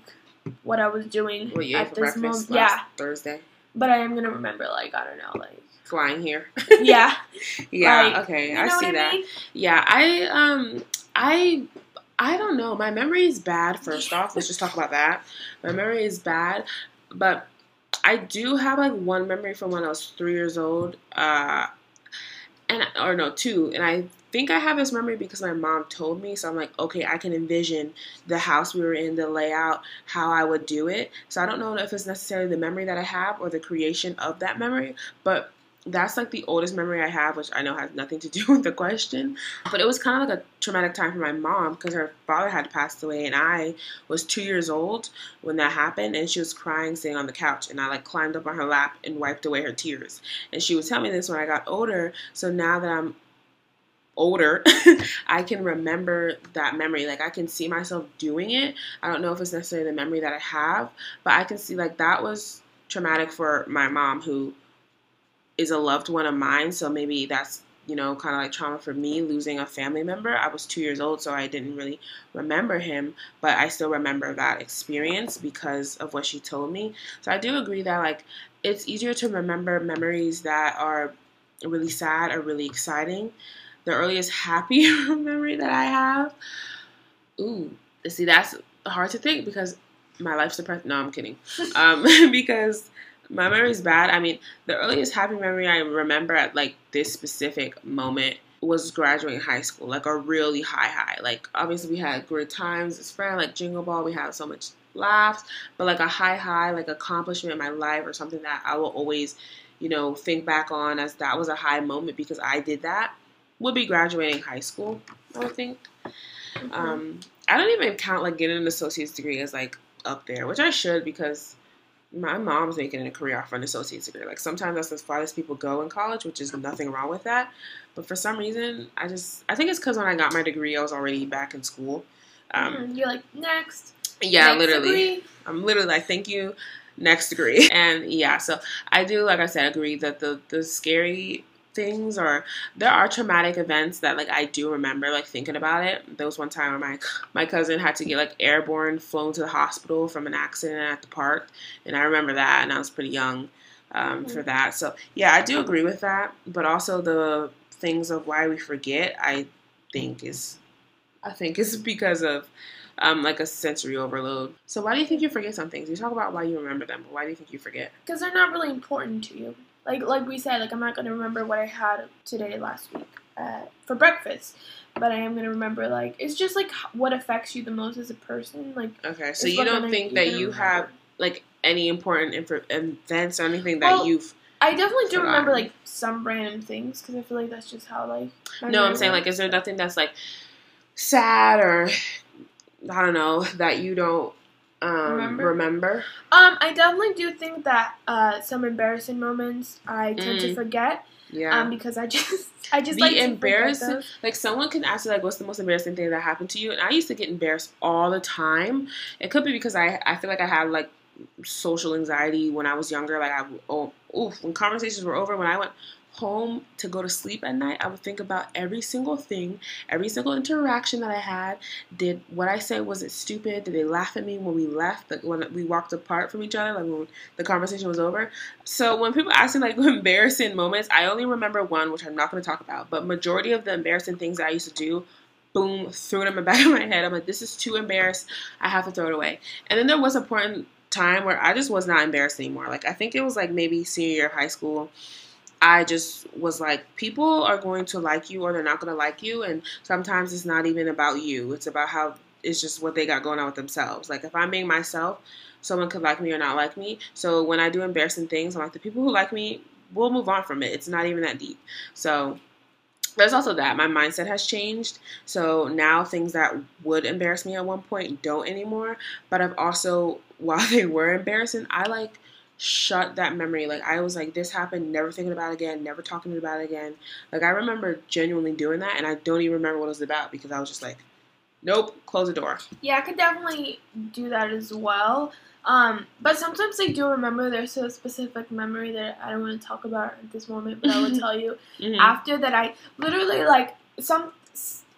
S2: what I was doing at this moment. Yeah,
S1: Thursday?
S2: but I am gonna remember like I don't know, like
S1: Flying here.
S2: yeah,
S1: yeah.
S2: Like,
S1: okay,
S2: you
S1: I see
S2: I
S1: that.
S2: mean?
S1: Yeah, I um I I don't know. My memory is bad first off. Let's just talk about that. My memory is bad, but I do have like one memory from when I was 3 years old. Uh and or no, 2. And I think I have this memory because my mom told me. So I'm like, okay, I can envision the house we were in, the layout, how I would do it. So I don't know if it's necessarily the memory that I have or the creation of that memory, but that's like the oldest memory I have, which I know has nothing to do with the question. But it was kind of like a traumatic time for my mom because her father had passed away, and I was two years old when that happened, and she was crying, sitting on the couch, and I like climbed up on her lap and wiped away her tears. And she would tell me this when I got older. So now that I'm older, I can remember that memory. Like I can see myself doing it. I don't know if it's necessarily the memory that I have, but I can see like that was traumatic for my mom who is a loved one of mine. So maybe that's you know kind of like trauma for me losing a family member. I was two years old, so I didn't really remember him, but I still remember that experience because of what she told me. So I do agree that like it's easier to remember memories that are really sad or really exciting. The earliest happy memory that I have, ooh, see that's hard to think because my life's depressed. No, I'm kidding. Um, because my memory is bad. I mean, the earliest happy memory I remember at like this specific moment was graduating high school, like a really high high. Like obviously we had great times as friends, like Jingle Ball, we had so much laughs, but like a high high, like accomplishment in my life or something that I will always, you know, think back on as that was a high moment because I did that would be graduating high school, I would think.
S2: Mm-hmm.
S1: Um, I don't even count like getting an associate's degree as like up there, which I should because my mom's making a career off an associate's degree. Like sometimes that's as far as people go in college, which is nothing wrong with that. But for some reason, I just I think it's because when I got my degree, I was already back in school. Um,
S2: Mhm. You're like next.
S1: yeah,
S2: next
S1: literally.
S2: degree.
S1: I'm literally like, thank you, next degree. And yeah, so I do, like I said, agree that the the scary things or there are traumatic events that like I do remember like thinking about it. There was one time where my my cousin had to get like airborne flown to the hospital from an accident at the park, and I remember that, and I was pretty young um, for that. So yeah, I do agree with that, but also the things of why we forget, I think is I think is because of um, like a sensory overload. So why do you think you forget some things? You talk about why you remember them, but why do you think you forget?
S2: because they're not really important to you. Like like we said, like I'm not gonna remember what I had today last week uh, for breakfast, but I am gonna remember like it's just like what affects you the most as a person. Like
S1: Okay, so you don't think that you
S2: remember.
S1: have like any important inf- events or anything that
S2: Well,
S1: you've.
S2: I definitely do remember like some random things because I feel like that's just how like.
S1: No, I'm saying like, is there nothing that's like sad or I don't know that you don't um,
S2: Remember?
S1: remember?
S2: Um, I definitely do think that uh, some embarrassing moments I tend to
S1: Mm.
S2: forget.
S1: Yeah.
S2: Um, because I just I just
S1: Be
S2: like to
S1: embarrassed. Like someone can ask you like, "What's the most embarrassing thing that happened to you?" And I used to get embarrassed all the time. It could be because I I feel like I had like social anxiety when I was younger. Like I oh oof when conversations were over when I went home to go to sleep at night, I would think about every single thing, every single interaction that I had. Did what I said was it stupid? Did they laugh at me when we left? Like when we walked apart from each other? Like when the conversation was over? So when people ask me like embarrassing moments, I only remember one, which I'm not going to talk about. But majority of the embarrassing things that I used to do, boom, threw it in the back of my head. I'm like, this is too embarrassed. I have to throw it away. And then there was a point in time where I just was not embarrassed anymore. Like I think it was like maybe senior year of high school. I just was like, people are going to like you or they're not going to like you, and sometimes it's not even about you. It's about how it's just what they got going on with themselves. Like if I'm being myself, someone could like me or not like me. So when I do embarrassing things, I'm like, the people who like me, we'll move on from it. It's not even that deep. So there's also that. My mindset has changed. So now things that would embarrass me at one point don't anymore. But I've also, while they were embarrassing, I like shut that memory. Like I was like, this happened, never thinking about it again, never talking about it again. Like I remember genuinely doing that, and I don't even remember what it was about because I was just like, nope, close the door.
S2: Yeah, I could definitely do that as well. Um, but sometimes I do remember there's a specific memory that I don't want to talk about at this moment, but I will tell you
S1: Mhm.
S2: after that. I literally like some.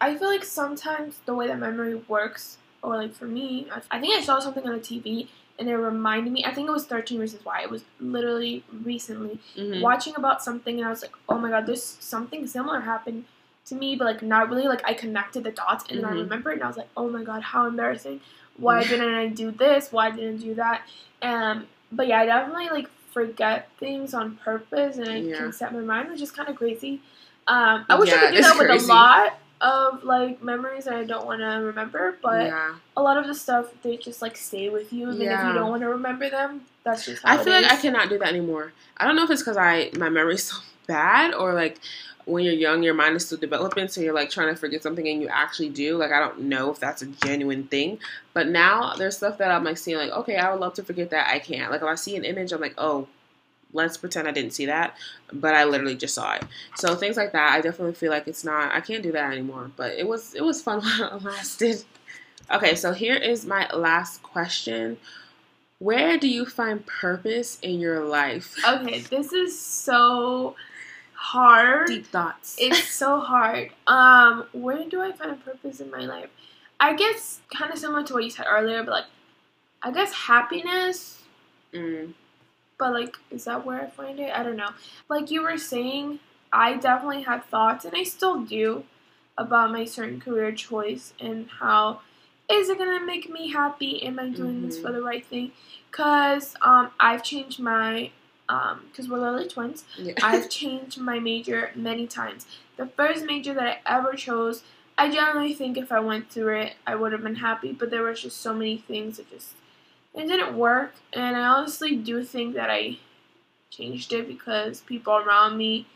S2: I feel like sometimes the way that memory works, or like for me, I- I think I saw something on the TV and it reminded me. I think it was Thirteen Reasons Why. It was literally recently
S1: Mhm.
S2: watching about something, and I was like, oh my god, there's something similar happened to me, but like not really. Like I connected the dots, and then I
S1: Mhm.
S2: remember it, and I was like, oh my god, how embarrassing. Why didn't I do this? Why didn't I do that? Um, but yeah, I definitely like forget things on purpose, and I
S1: Yeah.
S2: can set my mind, which is kind of crazy. Um, I wish
S1: Yeah,
S2: I could do that with a lot of like memories that I don't want to remember, but
S1: yeah.
S2: a lot of the stuff they just like stay with you, even if you don't want to remember them. That's just how
S1: I
S2: it
S1: feel like I cannot do that anymore. I don't know if it's because I my memory's so bad or like when you're young, your mind is still developing, so you're like trying to forget something and you actually do. Like I don't know if that's a genuine thing, but now there's stuff that I'm like seeing like okay, I would love to forget that I can't. Like if I see an image, I'm like oh. Let's pretend I didn't see that, but I literally just saw it. So things like that, I definitely feel like it's not. I can't do that anymore. But it was it was fun while it lasted. Okay, so here is my last question. Where do you find purpose in your life?
S2: Okay, this is so hard.
S1: Deep thoughts.
S2: It's so hard. Um, where do I find purpose in my life? I guess kind of similar to what you said earlier, but like, I guess happiness.
S1: Mm,
S2: But like, is that where I find it? I don't know. Like you were saying, I definitely had thoughts, and I still do, about my certain career choice and how is it gonna make me happy? Am I doing this
S1: Mhm.
S2: for the right thing? Cause um, I've changed my um, cause we're literally twins.
S1: yeah.
S2: I've changed my major many times. The first major that I ever chose, I generally think if I went through it, I would have been happy. But there was just so many things that just it didn't work, and I honestly do think that I changed it because people around me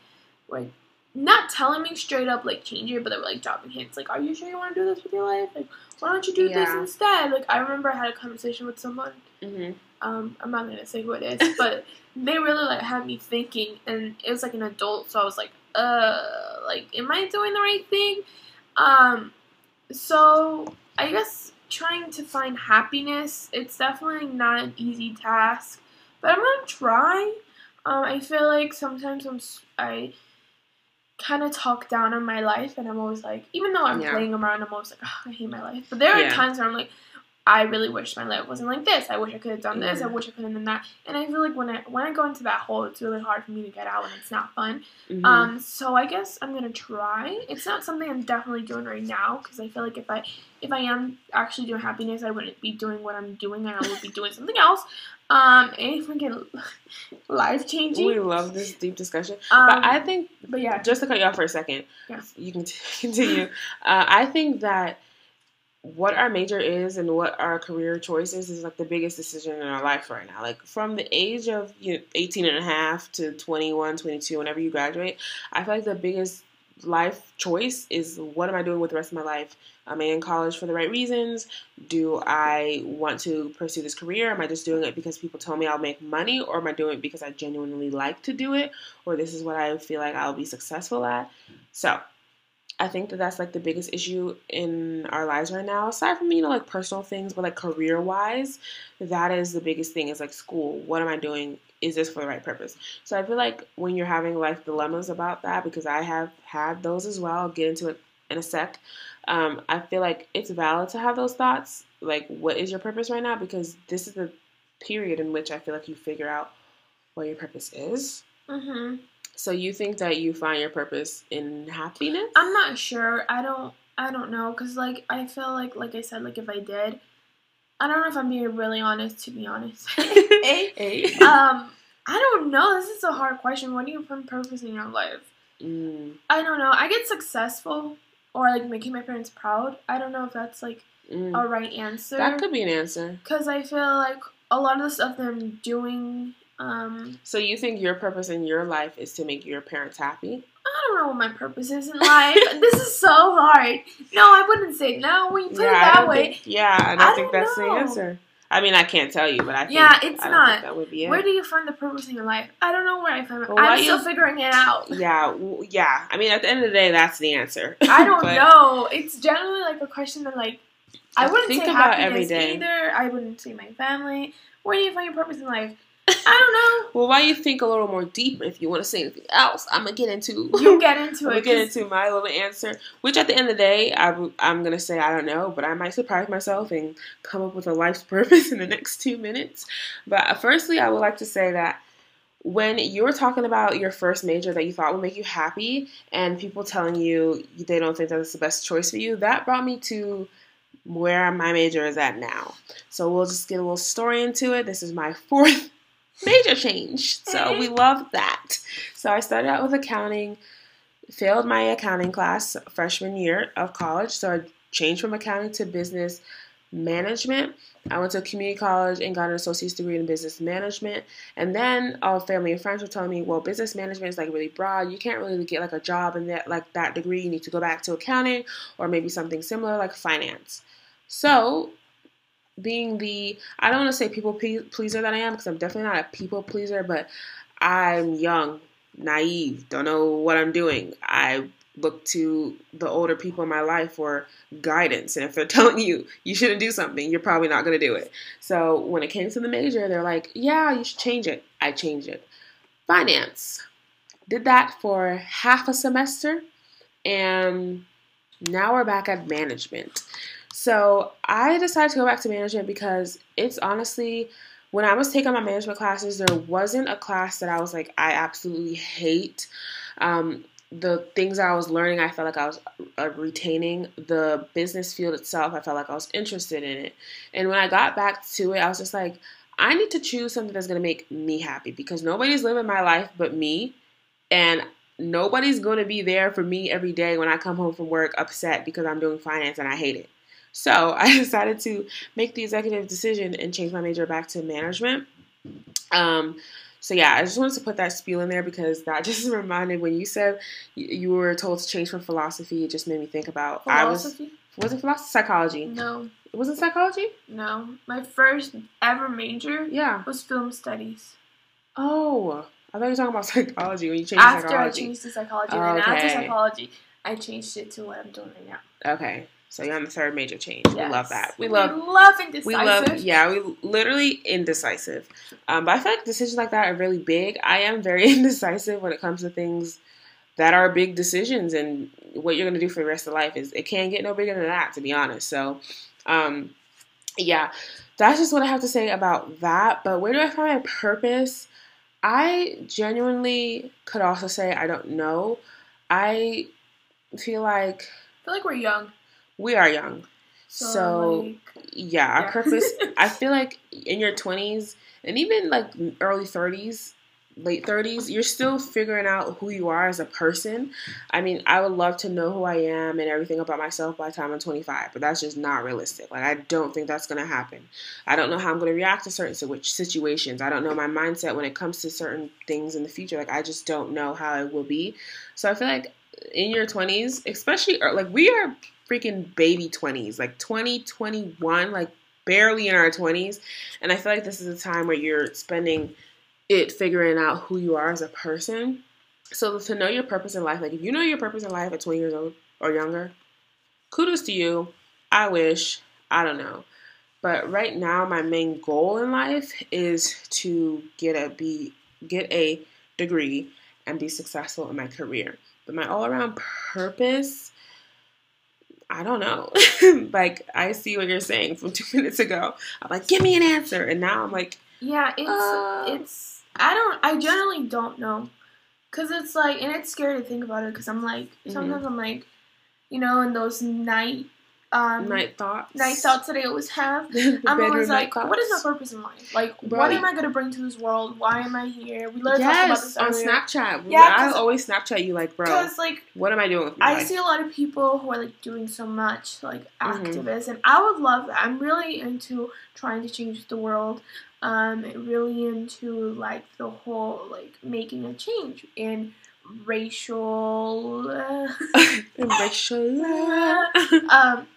S2: were not telling me straight up like change it, but they were like dropping hints like, "Are you sure you want to do this with your life? Like, why don't you do this instead?" Like I remember I had a conversation with someone
S1: hmm
S2: um, I'm not gonna say who it is, but they really like had me thinking, and it was like an adult, so I was like, uh, like, am I doing the right thing? Um, so I guess trying to find happiness, it's definitely not an easy task, but I'm gonna try. Um, I feel like sometimes I'm I kind of talk down on my life, and I'm always like, even though I'm
S1: Yeah.
S2: playing around, I'm always like, oh, I hate my life. But there are
S1: Yeah.
S2: times where I'm like, I really wish my life wasn't like this. I wish I could have done this. I wish I could have done that. And I feel like when I when I go into that hole, it's really hard for me to get out, and it's not fun.
S1: hmm
S2: Um, so I guess I'm gonna try. It's not something I'm definitely doing right now because I feel like if I if I am actually doing happiness, I wouldn't be doing what I'm doing, and I would be doing something else. Um, and freaking life changing.
S1: we love this deep discussion,
S2: Um,
S1: but I think
S2: but yeah,
S1: just to cut you off for a second,
S2: Yeah.
S1: you can t- continue. uh, I think that what our major is and what our career choice is is like the biggest decision in our life right now. Like from the age of you know, 18 and a half to 21, 22, whenever you graduate, I feel like the biggest life choice is what am I doing with the rest of my life? Am I in college for the right reasons? Do I want to pursue this career? Am I just doing it because people tell me I'll make money? Or am I doing it because I genuinely like to do it? Or this is what I feel like I'll be successful at? So, I think that that's like the biggest issue in our lives right now. Aside from, you know, like personal things, but like career wise, that is the biggest thing is like school. What am I doing? Is this for the right purpose? So I feel like when you're having life dilemmas about that, because I have had those as well, I'll get into it in a sec. Um, I feel like it's valid to have those thoughts. Like, what is your purpose right now? Because this is the period in which I feel like you figure out what your purpose is.
S2: hmm
S1: So you think that you find your purpose in happiness?
S2: I'm not sure. I don't. I don't know because like I feel like like I said like if I did, I don't know if I'm being really honest. To be honest, Eh?
S1: Hey.
S2: um, I don't know. This is a hard question. What do you find purpose in your life?
S1: Mm,
S2: I don't know. I get successful or like making my parents proud. I don't know if that's like
S1: mm.
S2: a right answer.
S1: That could be an answer.
S2: Because I feel like a lot of the stuff that I'm doing, um,
S1: So you think your purpose in your life is to make your parents happy?
S2: I don't know what my purpose is in life. this is so hard. No, I wouldn't say no when you put it that way.
S1: think. Yeah, I,
S2: I
S1: think
S2: don't think
S1: that's
S2: know.
S1: the answer. I mean, I can't tell you, but I think,
S2: Yeah, it's
S1: I don't
S2: not.
S1: think that would be it.
S2: Where do you find the purpose in your life? I don't know where I find it.
S1: Well,
S2: I'm still
S1: you-
S2: figuring it out.
S1: yeah, w- yeah. I mean, at the end of the day, that's the answer.
S2: I don't
S1: But-
S2: know. It's generally like a question that like I
S1: I
S2: wouldn't
S1: think
S2: say
S1: about
S2: happiness
S1: every day.
S2: either. I wouldn't say my family. Where do you find your purpose in life? I don't know.
S1: Well, why you think a little more deep? If you want to say anything else, I'm gonna get into.
S2: You get into it.
S1: get into my little answer, which at the end of the day, I, am gonna say I don't know, but I might surprise myself and come up with a life's purpose in the next two minutes. But uh, firstly, I would like to say that when you were talking about your first major that you thought would make you happy, and people telling you they don't think that's the best choice for you, that brought me to where my major is at now. So we'll just get a little story into it. This is my fourth major change. So we mm-hmm. love that. So I started out with accounting, failed my accounting class freshman year of college. So I changed from accounting to business management. I went to a community college and got an associate's degree in business management. And then all family and friends were telling me, well, business management is like really broad. You can't really get like a job in that like that degree. You need to go back to accounting or maybe something similar like finance. So being the I don't want to say people pleaser that I am because I'm definitely not a people pleaser, but I'm young, naive, don't know what I'm doing. I look to the older people in my life for guidance, and if they're telling you you shouldn't do something, you're probably not going to do it. So when it came to the major, they're like, "Yeah, you should change it." I changed it. Finance. Did that for half a semester, and now we're back at management. So I decided to go back to management because it's honestly, when I was taking my management classes, there wasn't a class that I was like, I absolutely hate. Um, the things I was learning, I felt like I was uh, retaining. The business field itself, I felt like I was interested in it. And when I got back to it, I was just like, I need to choose something that's going to make me happy because nobody's living my life but me. And nobody's going to be there for me every day when I come home from work upset because I'm doing finance and I hate it. So I decided to make the executive decision and change my major back to management. Um, so yeah, I just wanted to put that spiel in there because that just reminded when you said you, were told to change from philosophy. It just made me think about
S2: Philosophy?
S1: I was was it philosophy psychology?
S2: No,
S1: It wasn't psychology?
S2: no. My first ever major
S1: Yeah.
S2: was film studies.
S1: Oh, I thought you were talking about psychology when you changed
S2: After I changed to psychology, and then after psychology, I changed it to what I'm doing right now.
S1: Okay, so you're on the third major change. We love that. We love
S2: love indecisive.
S1: We love, yeah, we literally indecisive. Um, but I feel like decisions like that are really big. I am very indecisive when it comes to things that are big decisions, and what you're gonna do for the rest of life is it can't get no bigger than that, to be honest. So, um, yeah, that's just what I have to say about that. But where do I find my purpose? I genuinely could also say I don't know. I feel like
S2: I feel like we're young.
S1: We are young.
S2: So,
S1: So,
S2: like,
S1: yeah, our
S2: Yeah.
S1: purpose. I feel like in your twenties and even like early thirties, late thirties, you're still figuring out who you are as a person. I mean, I would love to know who I am and everything about myself by the time I'm 25, but that's just not realistic. Like, I don't think that's gonna happen. I don't know how I'm gonna react to certain situations. I don't know my mindset when it comes to certain things in the future. Like, I just don't know how it will be. So I feel like in your 20s, especially er, like we are freaking baby 20s, like 20, 21, like barely in our 20s. And I feel like this is a time where you're spending it figuring out who you are as a person. So to know your purpose in life, like if you know your purpose in life at 20 years old or younger, kudos to you. I wish, I don't know. But right now my main goal in life is to get a be get a degree and be successful in my career. But my all around purpose, I don't know. like I see what you're saying from two minutes ago. I'm like, give me an answer, and now I'm like,
S2: yeah, it's
S1: Uh,
S2: it's. I don't. I generally don't know, cause it's like, and it's scary to think about it, cause I'm like,
S1: Mhm.
S2: sometimes I'm like, you know, in those night, um,
S1: night thoughts.
S2: night thoughts that I always have. I'm always like, what is my purpose in life? Like,
S1: Bro,
S2: what am I gonna bring to this world? Why am I here? We about
S1: Yes,
S2: this
S1: on
S2: earlier.
S1: Snapchat.
S2: Yeah,
S1: I
S2: 'cause-
S1: always Snapchat you like, bro.
S2: Because like
S1: What am I doing with my
S2: I
S1: life?
S2: see a lot of people who are like doing so much, like
S1: Mhm.
S2: activists, and I would love that. I'm really into trying to change the world. Um, really into like the whole like making a change in racial.
S1: Racial
S2: um,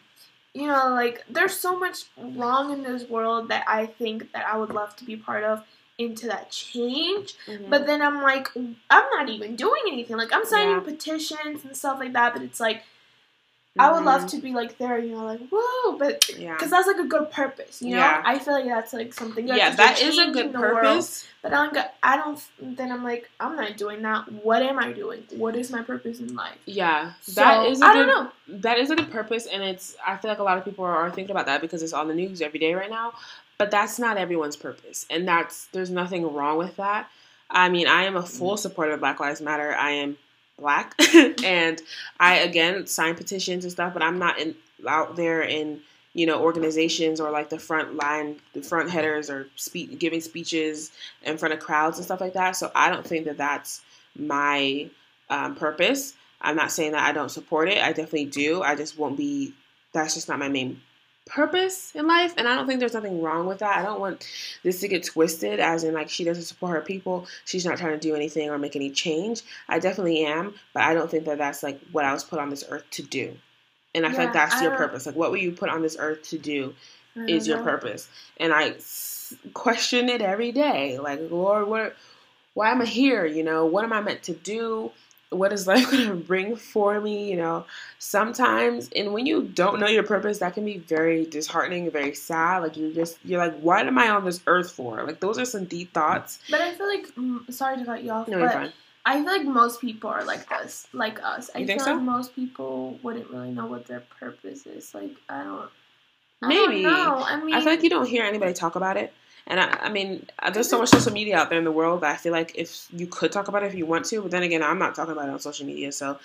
S2: you know, like there's so much wrong in this world that I think that I would love to be part of into that change.
S1: Mhm.
S2: But then I'm like, I'm not even doing anything. Like I'm signing
S1: Yeah.
S2: petitions and stuff like that. But it's like I would love
S1: Mhm.
S2: to be like there, you know, like whoa, but
S1: Yeah.
S2: because that's like a good purpose, you know.
S1: Yeah.
S2: I feel like that's like something.
S1: yeah, that is a good
S2: the world.
S1: purpose.
S2: But I'm, I don't. Then I'm like, I'm not doing that. What am I doing? What is my purpose in life?
S1: Yeah,
S2: So,
S1: that is. A
S2: I
S1: good, I
S2: don't know.
S1: That is a good purpose, and it's. I feel like a lot of people are thinking about that because it's on the news every day right now. But that's not everyone's purpose, and that's there's nothing wrong with that. I mean, I am a full supporter of Black Lives Matter. I am black, and I again sign petitions and stuff, but I'm not in out there in you know organizations or like the front line, the front headers or spe- giving speeches in front of crowds and stuff like that. So I don't think that that's my um, purpose. I'm not saying that I don't support it. I definitely do. I just won't be. That's just not my main purpose in life, and I don't think there's nothing wrong with that. I don't want this to get twisted, as in like she doesn't support her people. She's not trying to do anything or make any change. I definitely am, but I don't think that that's like what I was put on this earth to do. And I feel like that's
S2: I
S1: your purpose. Like, what were you put on this earth to do? Is
S2: don't
S1: your
S2: know.
S1: purpose. And I s- question it every day. Like, Lord, what? Why am I here? You know, what am I meant to do? What is life going to bring for me? You know, sometimes, and when you don't know your purpose, that can be very disheartening, very sad. Like you're just, you're like, what am I on this earth for? Like those are some deep thoughts.
S2: But I feel like, mm, sorry to cut you off,
S1: No,
S2: but
S1: fine.
S2: I feel like most people are like this, like us. I
S1: You think
S2: feel
S1: so?
S2: like most people wouldn't really know what their purpose is. Like I don't. I
S1: Maybe.
S2: don't know. I mean,
S1: I feel like you don't hear anybody talk about it. And I, I mean, there's so much social media out there in the world that I feel like if you could talk about it if you want to, but then again, I'm not talking about it on social media, so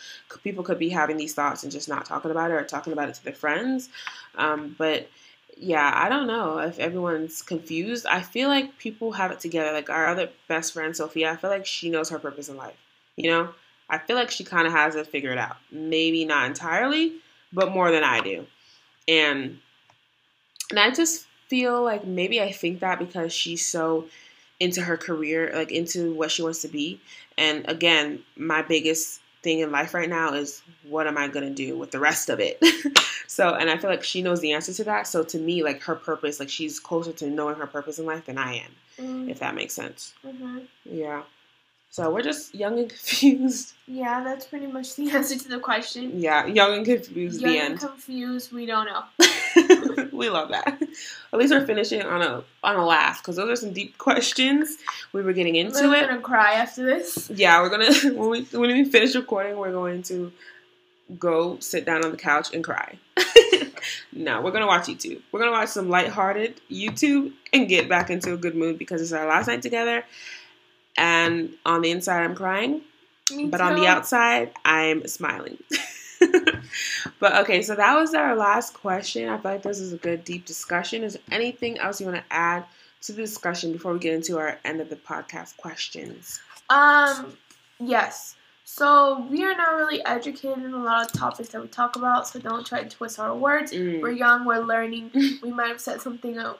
S1: people could be having these thoughts and just not talking about it or talking about it to their friends. Um, but yeah, I don't know if everyone's confused. I feel like people have it together. Like our other best friend, Sophia, I feel like she knows her purpose in life. You know, I feel like she kind of has it figured out. Maybe not entirely, but more than I do. And and I just feel like maybe I think that because she's so into her career, like into what she wants to be. And again, my biggest thing in life right now is what am I going to do with the rest of it? so, and I feel like she knows the answer to that. So to me, like her purpose, like she's closer to knowing her purpose in life than I am,
S2: mm,
S1: if that makes sense.
S2: mhm.
S1: Yeah. So we're just young and confused.
S2: yeah, that's pretty much the answer to the question.
S1: Yeah, young and confused.
S2: Young
S1: the
S2: and
S1: end.
S2: confused, we don't know.
S1: we love that. At least we're finishing on a on a laugh because those are some deep questions. We were getting into
S2: We're
S1: it.
S2: gonna cry after this.
S1: Yeah, we're gonna when we when we finish recording, we're going to go sit down on the couch and cry. no, we're gonna watch YouTube. We're gonna watch some lighthearted YouTube and get back into a good mood because it's our last night together. And on the inside, I'm crying.
S2: Me
S1: But on the outside, I'm smiling. But okay, so that was our last question. I feel like this is a good deep discussion. Is there anything else you want to add to the discussion before we get into our end of the podcast questions?
S2: Um, yes. So we are not really educated in a lot of topics that we talk about, so don't try to twist our words.
S1: Mm.
S2: We're young, we're learning. we might have said something that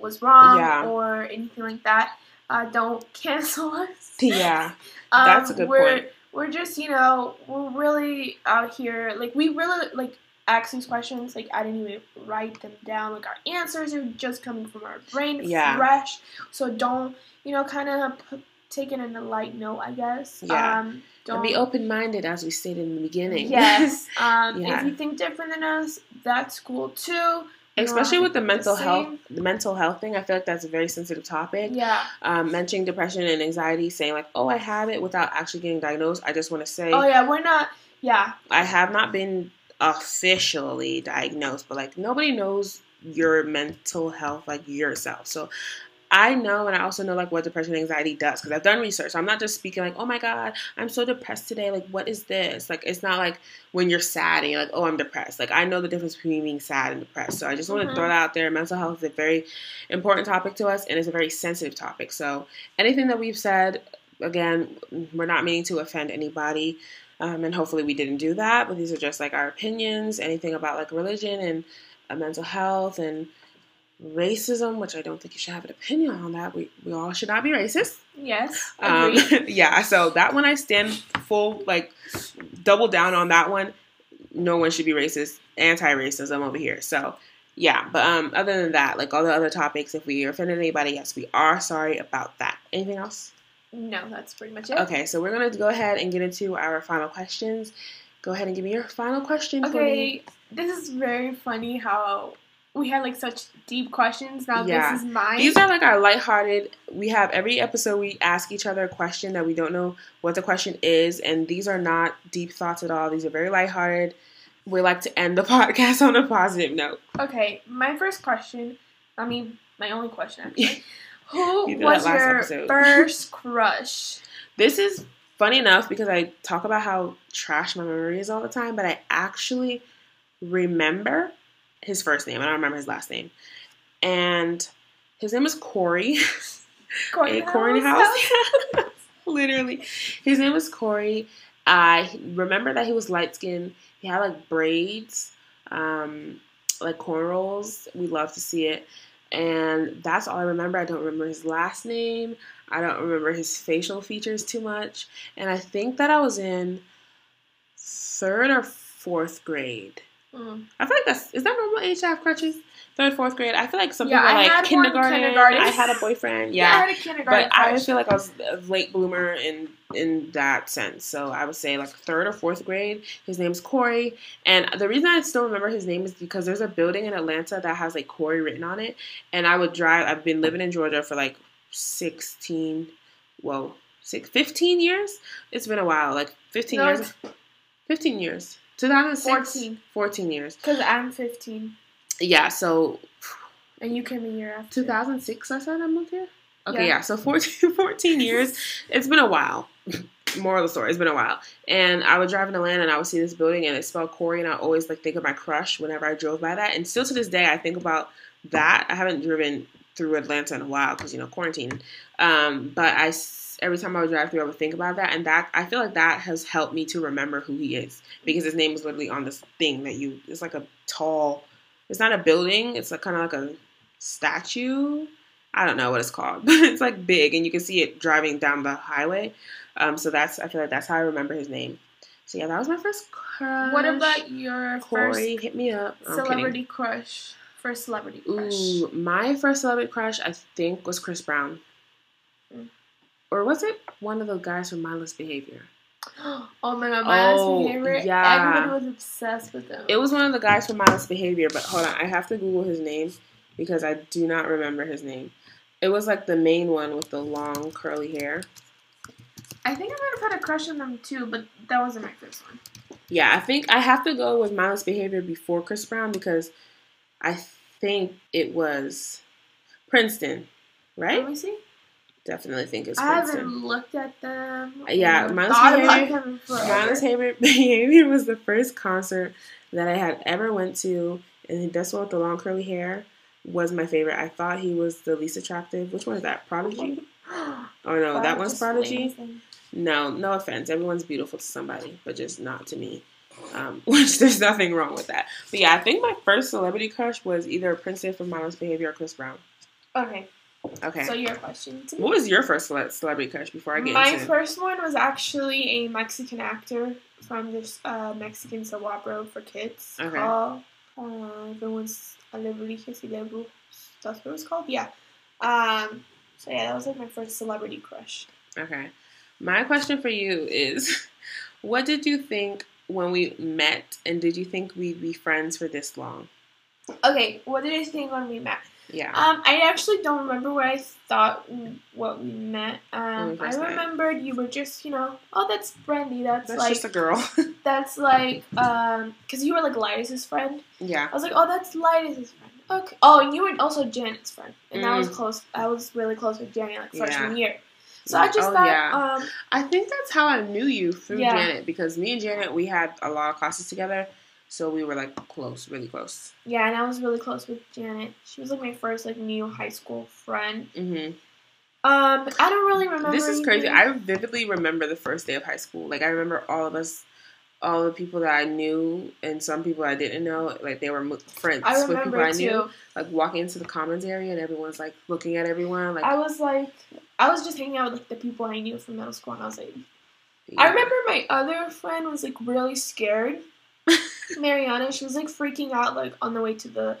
S2: was wrong
S1: Yeah.
S2: or anything like that. Uh, don't cancel us.
S1: Yeah,
S2: Um,
S1: That's a good point.
S2: We're just, you know, we're really out here. Like, we really, like, ask these questions. Like, I didn't even write them down. Like, our answers are just coming from our brain,
S1: Yeah.
S2: fresh. So don't, you know, kind of p- take it in a light note, I guess.
S1: Yeah.
S2: Um, don't
S1: and be open minded as we stated in the beginning.
S2: Yes. Um,
S1: Yeah.
S2: If you think different than us, that's cool too.
S1: Especially with the mental
S2: same.
S1: health, the mental health thing. I feel like that's a very sensitive topic.
S2: Yeah.
S1: Um, mentioning depression and anxiety, saying like, "Oh, I have it," without actually getting diagnosed. I just want to say,
S2: Oh yeah, we're not. Yeah.
S1: I have not been officially diagnosed, but like nobody knows your mental health like yourself. So I know, and I also know like what depression and anxiety does because I've done research. I'm not just speaking like, oh my god, I'm so depressed today. Like, what is this? Like, it's not like when you're sad and you're like, oh, I'm depressed. Like, I know the difference between being sad and depressed. So I just want to throw that out there. Mental health is a very important topic to us, and it's a very sensitive topic. So anything that we've said, again, we're not meaning to offend anybody. Um, and hopefully we didn't do that, but these are just like our opinions, anything about like religion and uh, mental health and racism, which I don't think you should have an opinion on that. We, we all should not be racist.
S2: Yes.
S1: Um, yeah, so that one I stand full, like, double down on that one. no one should be racist, anti-racism over here. So yeah, but um, other than that, like all the other topics, if we offended anybody, yes, we are sorry about that. Anything else?
S2: No, that's pretty much it.
S1: Okay, so we're gonna go ahead and get into our final questions. Go ahead and give me your final question.
S2: Okay, this is very funny how we had like such deep questions. Now
S1: Yeah.
S2: this is mine.
S1: These are like our lighthearted. We have every episode we ask each other a question that we don't know what the question is, and these are not deep thoughts at all. These are very lighthearted. We like to end the podcast on a positive note.
S2: okay, my first question. I mean, my only question actually. Who
S1: You
S2: was your
S1: episode.
S2: first crush?
S1: This is funny enough because I talk about how trash my memory is all the time, but I actually remember his first name. I don't remember his last name. And his name was Corey.
S2: Corey
S1: A Corey
S2: House.
S1: House. Literally. His name was Corey. I remember that he was light skinned. He had like braids, um, like cornrows. We love to see it. And that's all I remember. I don't remember his last name. I don't remember his facial features too much. And I think that I was in third or fourth grade.
S2: Mm.
S1: I feel like that's is that normal age to have crutches? Third, fourth grade. I feel like some
S2: Yeah,
S1: people
S2: I
S1: like kindergarten.
S2: kindergarten.
S1: I had a boyfriend.
S2: Yeah, I had a kindergarten
S1: but I
S2: crush.
S1: feel like I was a late bloomer in in that sense. So I would say like third or fourth grade. His name's Corey, and the reason I still remember his name is because there's a building in Atlanta that has like Corey written on it. And I would drive. I've been living in Georgia for like sixteen, well, six, 15 years. It's been a while, like fifteen
S2: No,
S1: years. Fifteen years. 2006.
S2: 14.
S1: 14 years.
S2: Because I'm 15
S1: Yeah, so
S2: and you came a year after.
S1: 2006 I said I moved here? Okay,
S2: Yeah.
S1: yeah, so 14, 14 years. It's been a while. Moral of the story, it's been a while. And I would drive in Atlanta and I would see this building and it spelled Corey and I always like think of my crush whenever I drove by that. And still to this day I think about that. I haven't driven through Atlanta in a while because you know quarantine. Um, but I every time I would drive through I would think about that and that I feel like that has helped me to remember who he is because his name is literally on this thing that you it's like a tall it's not a building, it's like kind of like a statue. I don't know what it's called, but it's like big, and you can see it driving down the highway. Um, so that's I feel like that's how I remember his name. So yeah, that was my first crush.
S2: What about your
S1: Corey? Hit me up.
S2: first celebrity crush? First celebrity crush.
S1: Ooh, my first celebrity crush I think was Chris Brown. Or was it one of those guys from Mindless Behavior?
S2: oh my god, my
S1: Oh,
S2: favorite.
S1: yeah.
S2: Everyone was obsessed with them.
S1: It was one of the guys from Mindless Behavior, but hold on, I have to Google his name because I do not remember his name. It was like the main one with the long curly hair.
S2: I think I might have had a crush on them too, but that wasn't my first one.
S1: Yeah, I think I have to go with Mindless Behavior before Chris Brown because I think it was Princeton, right?
S2: Let me see.
S1: Definitely think it's
S2: I
S1: Princeton.
S2: haven't looked at them.
S1: Yeah, Mindless
S2: thought about
S1: Behavior-
S2: them in forever.
S1: Mindless Behavior, was the first concert that I had ever went to, and this one with the long curly hair was my favorite. I thought he was the least attractive. Which one is that? Prodigy? Oh no, that one's Prodigy. No, no offense. Everyone's beautiful to somebody, but just not to me. Um, which there's nothing wrong with that. But yeah, I think my first celebrity crush was either Princeton from Mindless Behavior or Chris Brown.
S2: Okay,
S1: Okay.
S2: so your question to me.
S1: what was your first cele- celebrity crush before I get into it?
S2: My
S1: into
S2: first one was actually a Mexican actor from this uh, Mexican soap opera for kids.
S1: Okay.
S2: Called, uh, everyone's Alebrijes y. That's what it was called? Yeah. Um, so yeah, that was like my first celebrity crush.
S1: Okay. My question for you is what did you think when we met and did you think we'd be friends for this long?
S2: Okay, what did I think when we met?
S1: Yeah.
S2: Um, I actually don't remember what I thought what we met. Um, I
S1: first met.
S2: remembered you were just, you know, oh, that's Brandy. That's,
S1: That's
S2: like
S1: just a girl.
S2: that's like um, cause you were like Linus's friend.
S1: yeah.
S2: I was like, oh, that's Linus's friend. Okay. Oh, and you were also Janet's friend, and I was
S1: Mm.
S2: close. I was really close with Janet like freshman
S1: Yeah.
S2: year. So I just
S1: Oh,
S2: thought,
S1: yeah.
S2: um,
S1: I think that's how I knew you through
S2: Yeah.
S1: Janet because me and Janet we had a lot of classes together, so we were like close, really close.
S2: yeah, and I was really close with Janet. She was like my first like new high school friend.
S1: hmm
S2: Um, I don't really remember.
S1: This is crazy. I vividly remember the first day of high school. Like I remember all of us, all the people that I knew, and some people I didn't know. Like they were friends
S2: I
S1: with people I
S2: too.
S1: knew. Like walking into the commons area and everyone's like looking at everyone. Like
S2: I was like, I was just hanging out with like the people I knew from middle school, and I was like,
S1: yeah.
S2: I remember my other friend was like really scared. Mariana, she was like freaking out like on the way to the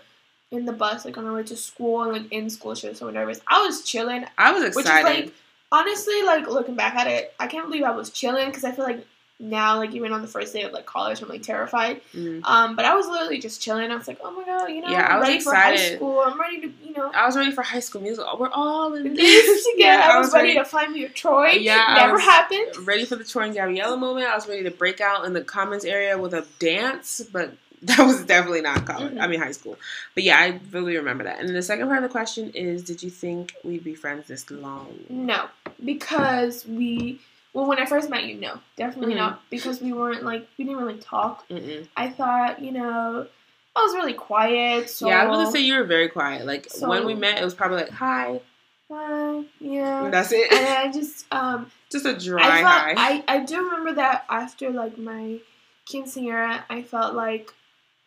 S2: in the bus, like on the way to school and like in school she was so nervous. I was chilling.
S1: I was
S2: Which is
S1: excited.
S2: like honestly, like looking back at it, I can't believe I was chilling because I feel like now, like even on the first day of like college, I'm like terrified.
S1: Mm.
S2: Um, but I was literally just chilling. I was like, oh my god, you know,
S1: Yeah, I
S2: I'm
S1: was
S2: ready for high
S1: excited.
S2: school. I'm ready to, you know,
S1: I was ready for High School Musical. We're all in
S2: this together.
S1: Yeah,
S2: I was ready to find me a Troy.
S1: Yeah, I
S2: never
S1: was-
S2: happened.
S1: ready for the Troy and Gabriella moment. I was ready to break out in the comments area with a dance, but that was definitely not college.
S2: Mhm.
S1: I mean high school. But yeah, I really remember that. And the second part of the question is, did you think we'd be friends this long?
S2: No, because we. Well, when I first met you, no, definitely
S1: Mhm.
S2: not. Because we weren't like we didn't really talk.
S1: Mm-mm.
S2: I thought, you know, I was really quiet. So
S1: yeah, I was gonna say you were very quiet. Like
S2: So-
S1: when we met, it was probably like hi.
S2: uh, yeah.
S1: And that's it.
S2: and I just um
S1: Just a dry
S2: I
S1: hi.
S2: I, I do remember that after like my quinceanera, I felt like,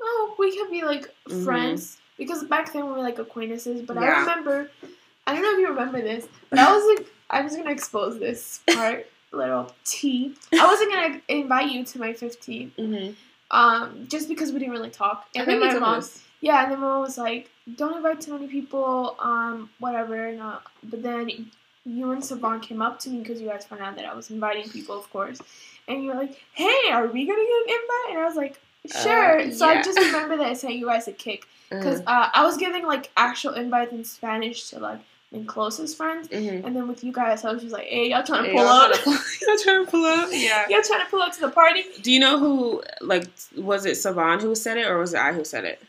S2: oh, we could be like
S1: Mhm.
S2: friends because back then we were like acquaintances. But I remember, I don't know if you remember this, but I was like, I was gonna expose this part, little tea. I wasn't gonna invite you to my 15th,
S1: hmm
S2: um, just because we didn't really talk.
S1: I
S2: And
S1: think
S2: then my mom, yeah, and then my mom was like, "Don't invite too many people, um, whatever." And, uh, but then you and Savon came up to me because you guys found out that I was inviting people, of course. And you were like, "Hey, are we gonna get an invite?" And I was like, "Sure."
S1: Uh,
S2: so I just remember that I sent you guys a kick because
S1: Mhm.
S2: uh, I was giving like actual invites in Spanish to like my closest friends,
S1: Mhm.
S2: and then with you guys, I was just like, "Hey, y'all trying to
S1: Hey,
S2: pull
S1: y'all
S2: up?
S1: trying to y'all trying to pull up? Yeah.
S2: y'all trying to pull up to the party?"
S1: Do you know who? Like, was it Savon who said it, or was it I who said it?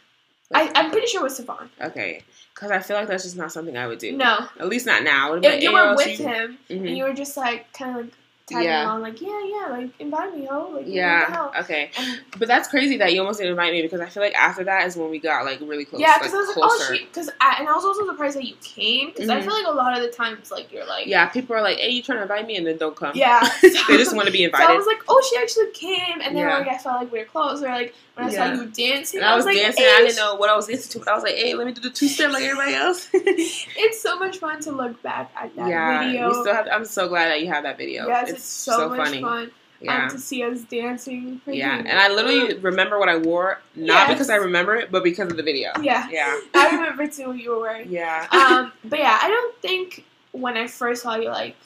S2: I, I'm pretty sure it was Savon.
S1: Okay, because I feel like that's just not something I would do.
S2: No,
S1: At least not now. It would've
S2: if
S1: been,
S2: you
S1: "Hey,
S2: were with
S1: she-"
S2: him.
S1: Mhm.
S2: and you were just like kind of like tagging
S1: Yeah.
S2: along, like yeah, yeah, like invite me, ho, like
S1: Yeah. Okay.
S2: And,
S1: But that's crazy that you almost didn't invite me because I feel like after that is when we got like really close.
S2: yeah,
S1: like,
S2: because I was like, oh, I and I was also surprised that you came because I
S1: Mhm.
S2: feel like a lot of the times like you're like
S1: Yeah, people are like, "Hey, you trying to invite me?" and then don't come.
S2: yeah,
S1: they just want to be
S2: So
S1: invited.
S2: I was like, oh, she actually came, and then
S1: Yeah.
S2: like I felt like we were close. Or like when I
S1: Yeah.
S2: saw you dancing,
S1: and I was,
S2: like,
S1: dancing.
S2: hey,
S1: I didn't know what I was dancing to, but I was like, "Hey, let me do the two step like everybody else."
S2: It's so much fun to look back at that
S1: yeah,
S2: video.
S1: we still have. I'm so glad that you have that video.
S2: yes,
S1: it's,
S2: it's, so, much
S1: funny.
S2: fun
S1: Yeah.
S2: um, to see us dancing.
S1: Yeah, and I literally remember what I wore, not
S2: Yes.
S1: because I remember it, but because of the video.
S2: yeah,
S1: Yeah,
S2: I remember too what you were wearing.
S1: yeah,
S2: um, but yeah, I don't think when I first saw you, like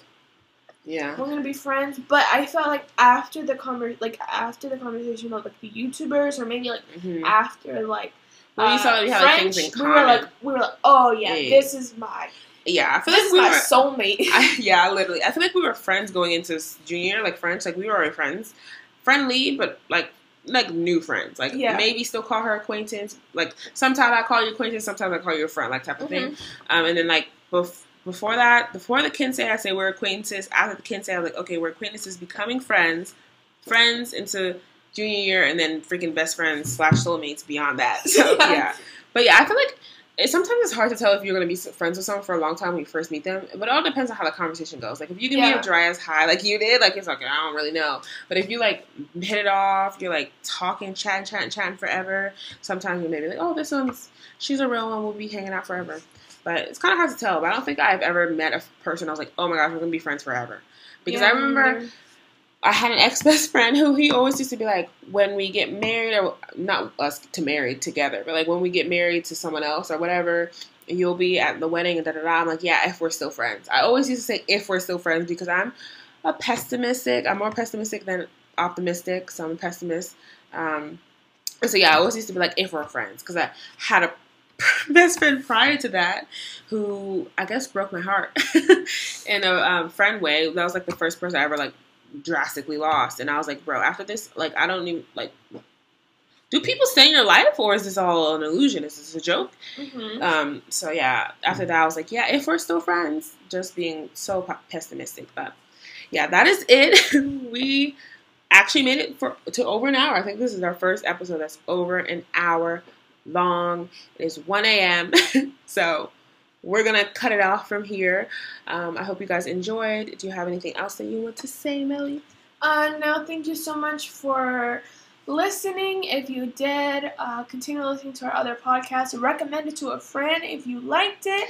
S1: yeah.
S2: we're gonna be friends. But I felt like after the conver- like after the conversation of like the YouTubers, or maybe like
S1: Mhm.
S2: after like
S1: When you saw we had like, things in common.
S2: we were like we were like, oh yeah,
S1: Yeah.
S2: this is my
S1: yeah, I feel
S2: this
S1: like we were.
S2: soulmate.
S1: I, yeah, literally. I feel like we were friends going into junior, like friends. Like we were already friends, friendly, but like like new friends. Like
S2: Yeah.
S1: maybe still call her acquaintance. Like sometimes I call you acquaintance, sometimes I call you a friend, like type of thing.
S2: Mm-hmm.
S1: Um, and then like bef- before that, before the quince, I say we're acquaintances. After the quince, I was like, okay, we're acquaintances, becoming friends, friends into junior year, and then freaking best friends slash soulmates beyond that. So
S2: Yeah.
S1: yeah, but yeah, I feel like. It, sometimes it's hard to tell if you're going to be friends with someone for a long time when you first meet them, but it all depends on how the conversation goes. Like if you can be
S2: Yeah.
S1: a dry as high like you did, like it's like I don't really know. But if you like hit it off, you're like talking, chatting, chatting, chatting forever. Sometimes you may be like, oh, this one's she's a real one. We'll be hanging out forever. But it's kind of hard to tell. But I don't think I've ever met a person I was like, oh my gosh, we're gonna be friends forever. Because
S2: Yeah,
S1: I remember I had an ex best friend who he always used to be like, when we get married, or not us to marry together, but like when we get married to someone else or whatever, you'll be at the wedding and da da da. I'm like, yeah, if we're still friends. I always used to say if we're still friends because I'm a pessimistic. I'm more pessimistic than optimistic, so I'm a pessimist. Um, so yeah, I always used to be like if we're friends because I had a best friend prior to that who I guess broke my heart in a um, friend way. That was like the first person I ever like drastically lost, and I was like, bro, after this, like I don't even like. Do people stay in your life, or is this all an illusion? Is this a joke?
S2: Mhm.
S1: Um, so yeah, after that, I was like, yeah, if we're still friends, just being so pe- pessimistic. But yeah, that is it. we actually made it for to over an hour. I think this is our first episode that's over an hour long. It is 1 a.m. so we're gonna cut it off from here. Um, I hope you guys enjoyed. Do you have anything else that you want to say, Melly?
S2: Uh, no, thank you so much for listening. If you did, uh, continue listening to our other podcasts. Recommend it to a friend if you liked it.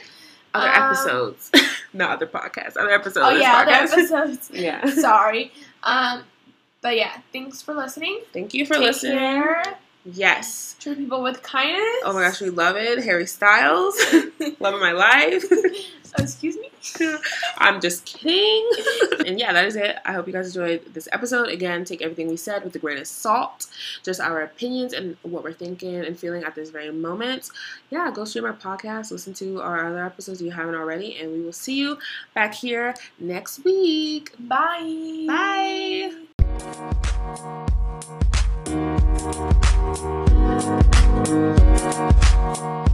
S1: Other
S2: Um,
S1: episodes, not other podcasts. Other episodes.
S2: Oh yeah, other episodes.
S1: yeah.
S2: Sorry. Um, but yeah, thanks for listening.
S1: Thank you for
S2: Take
S1: listening.
S2: care.
S1: Yes.
S2: Treat people with kindness.
S1: Oh my gosh, we love it. Harry Styles, love of my life.
S2: Excuse me.
S1: I'm just kidding. and yeah, that is it. I hope you guys enjoyed this episode. Again, take everything we said with the greatest salt, just our opinions and what we're thinking and feeling at this very moment. Yeah, go stream our podcast, listen to our other episodes if you haven't already, and we will see you back here next week.
S2: Bye.
S1: Bye. Thank you.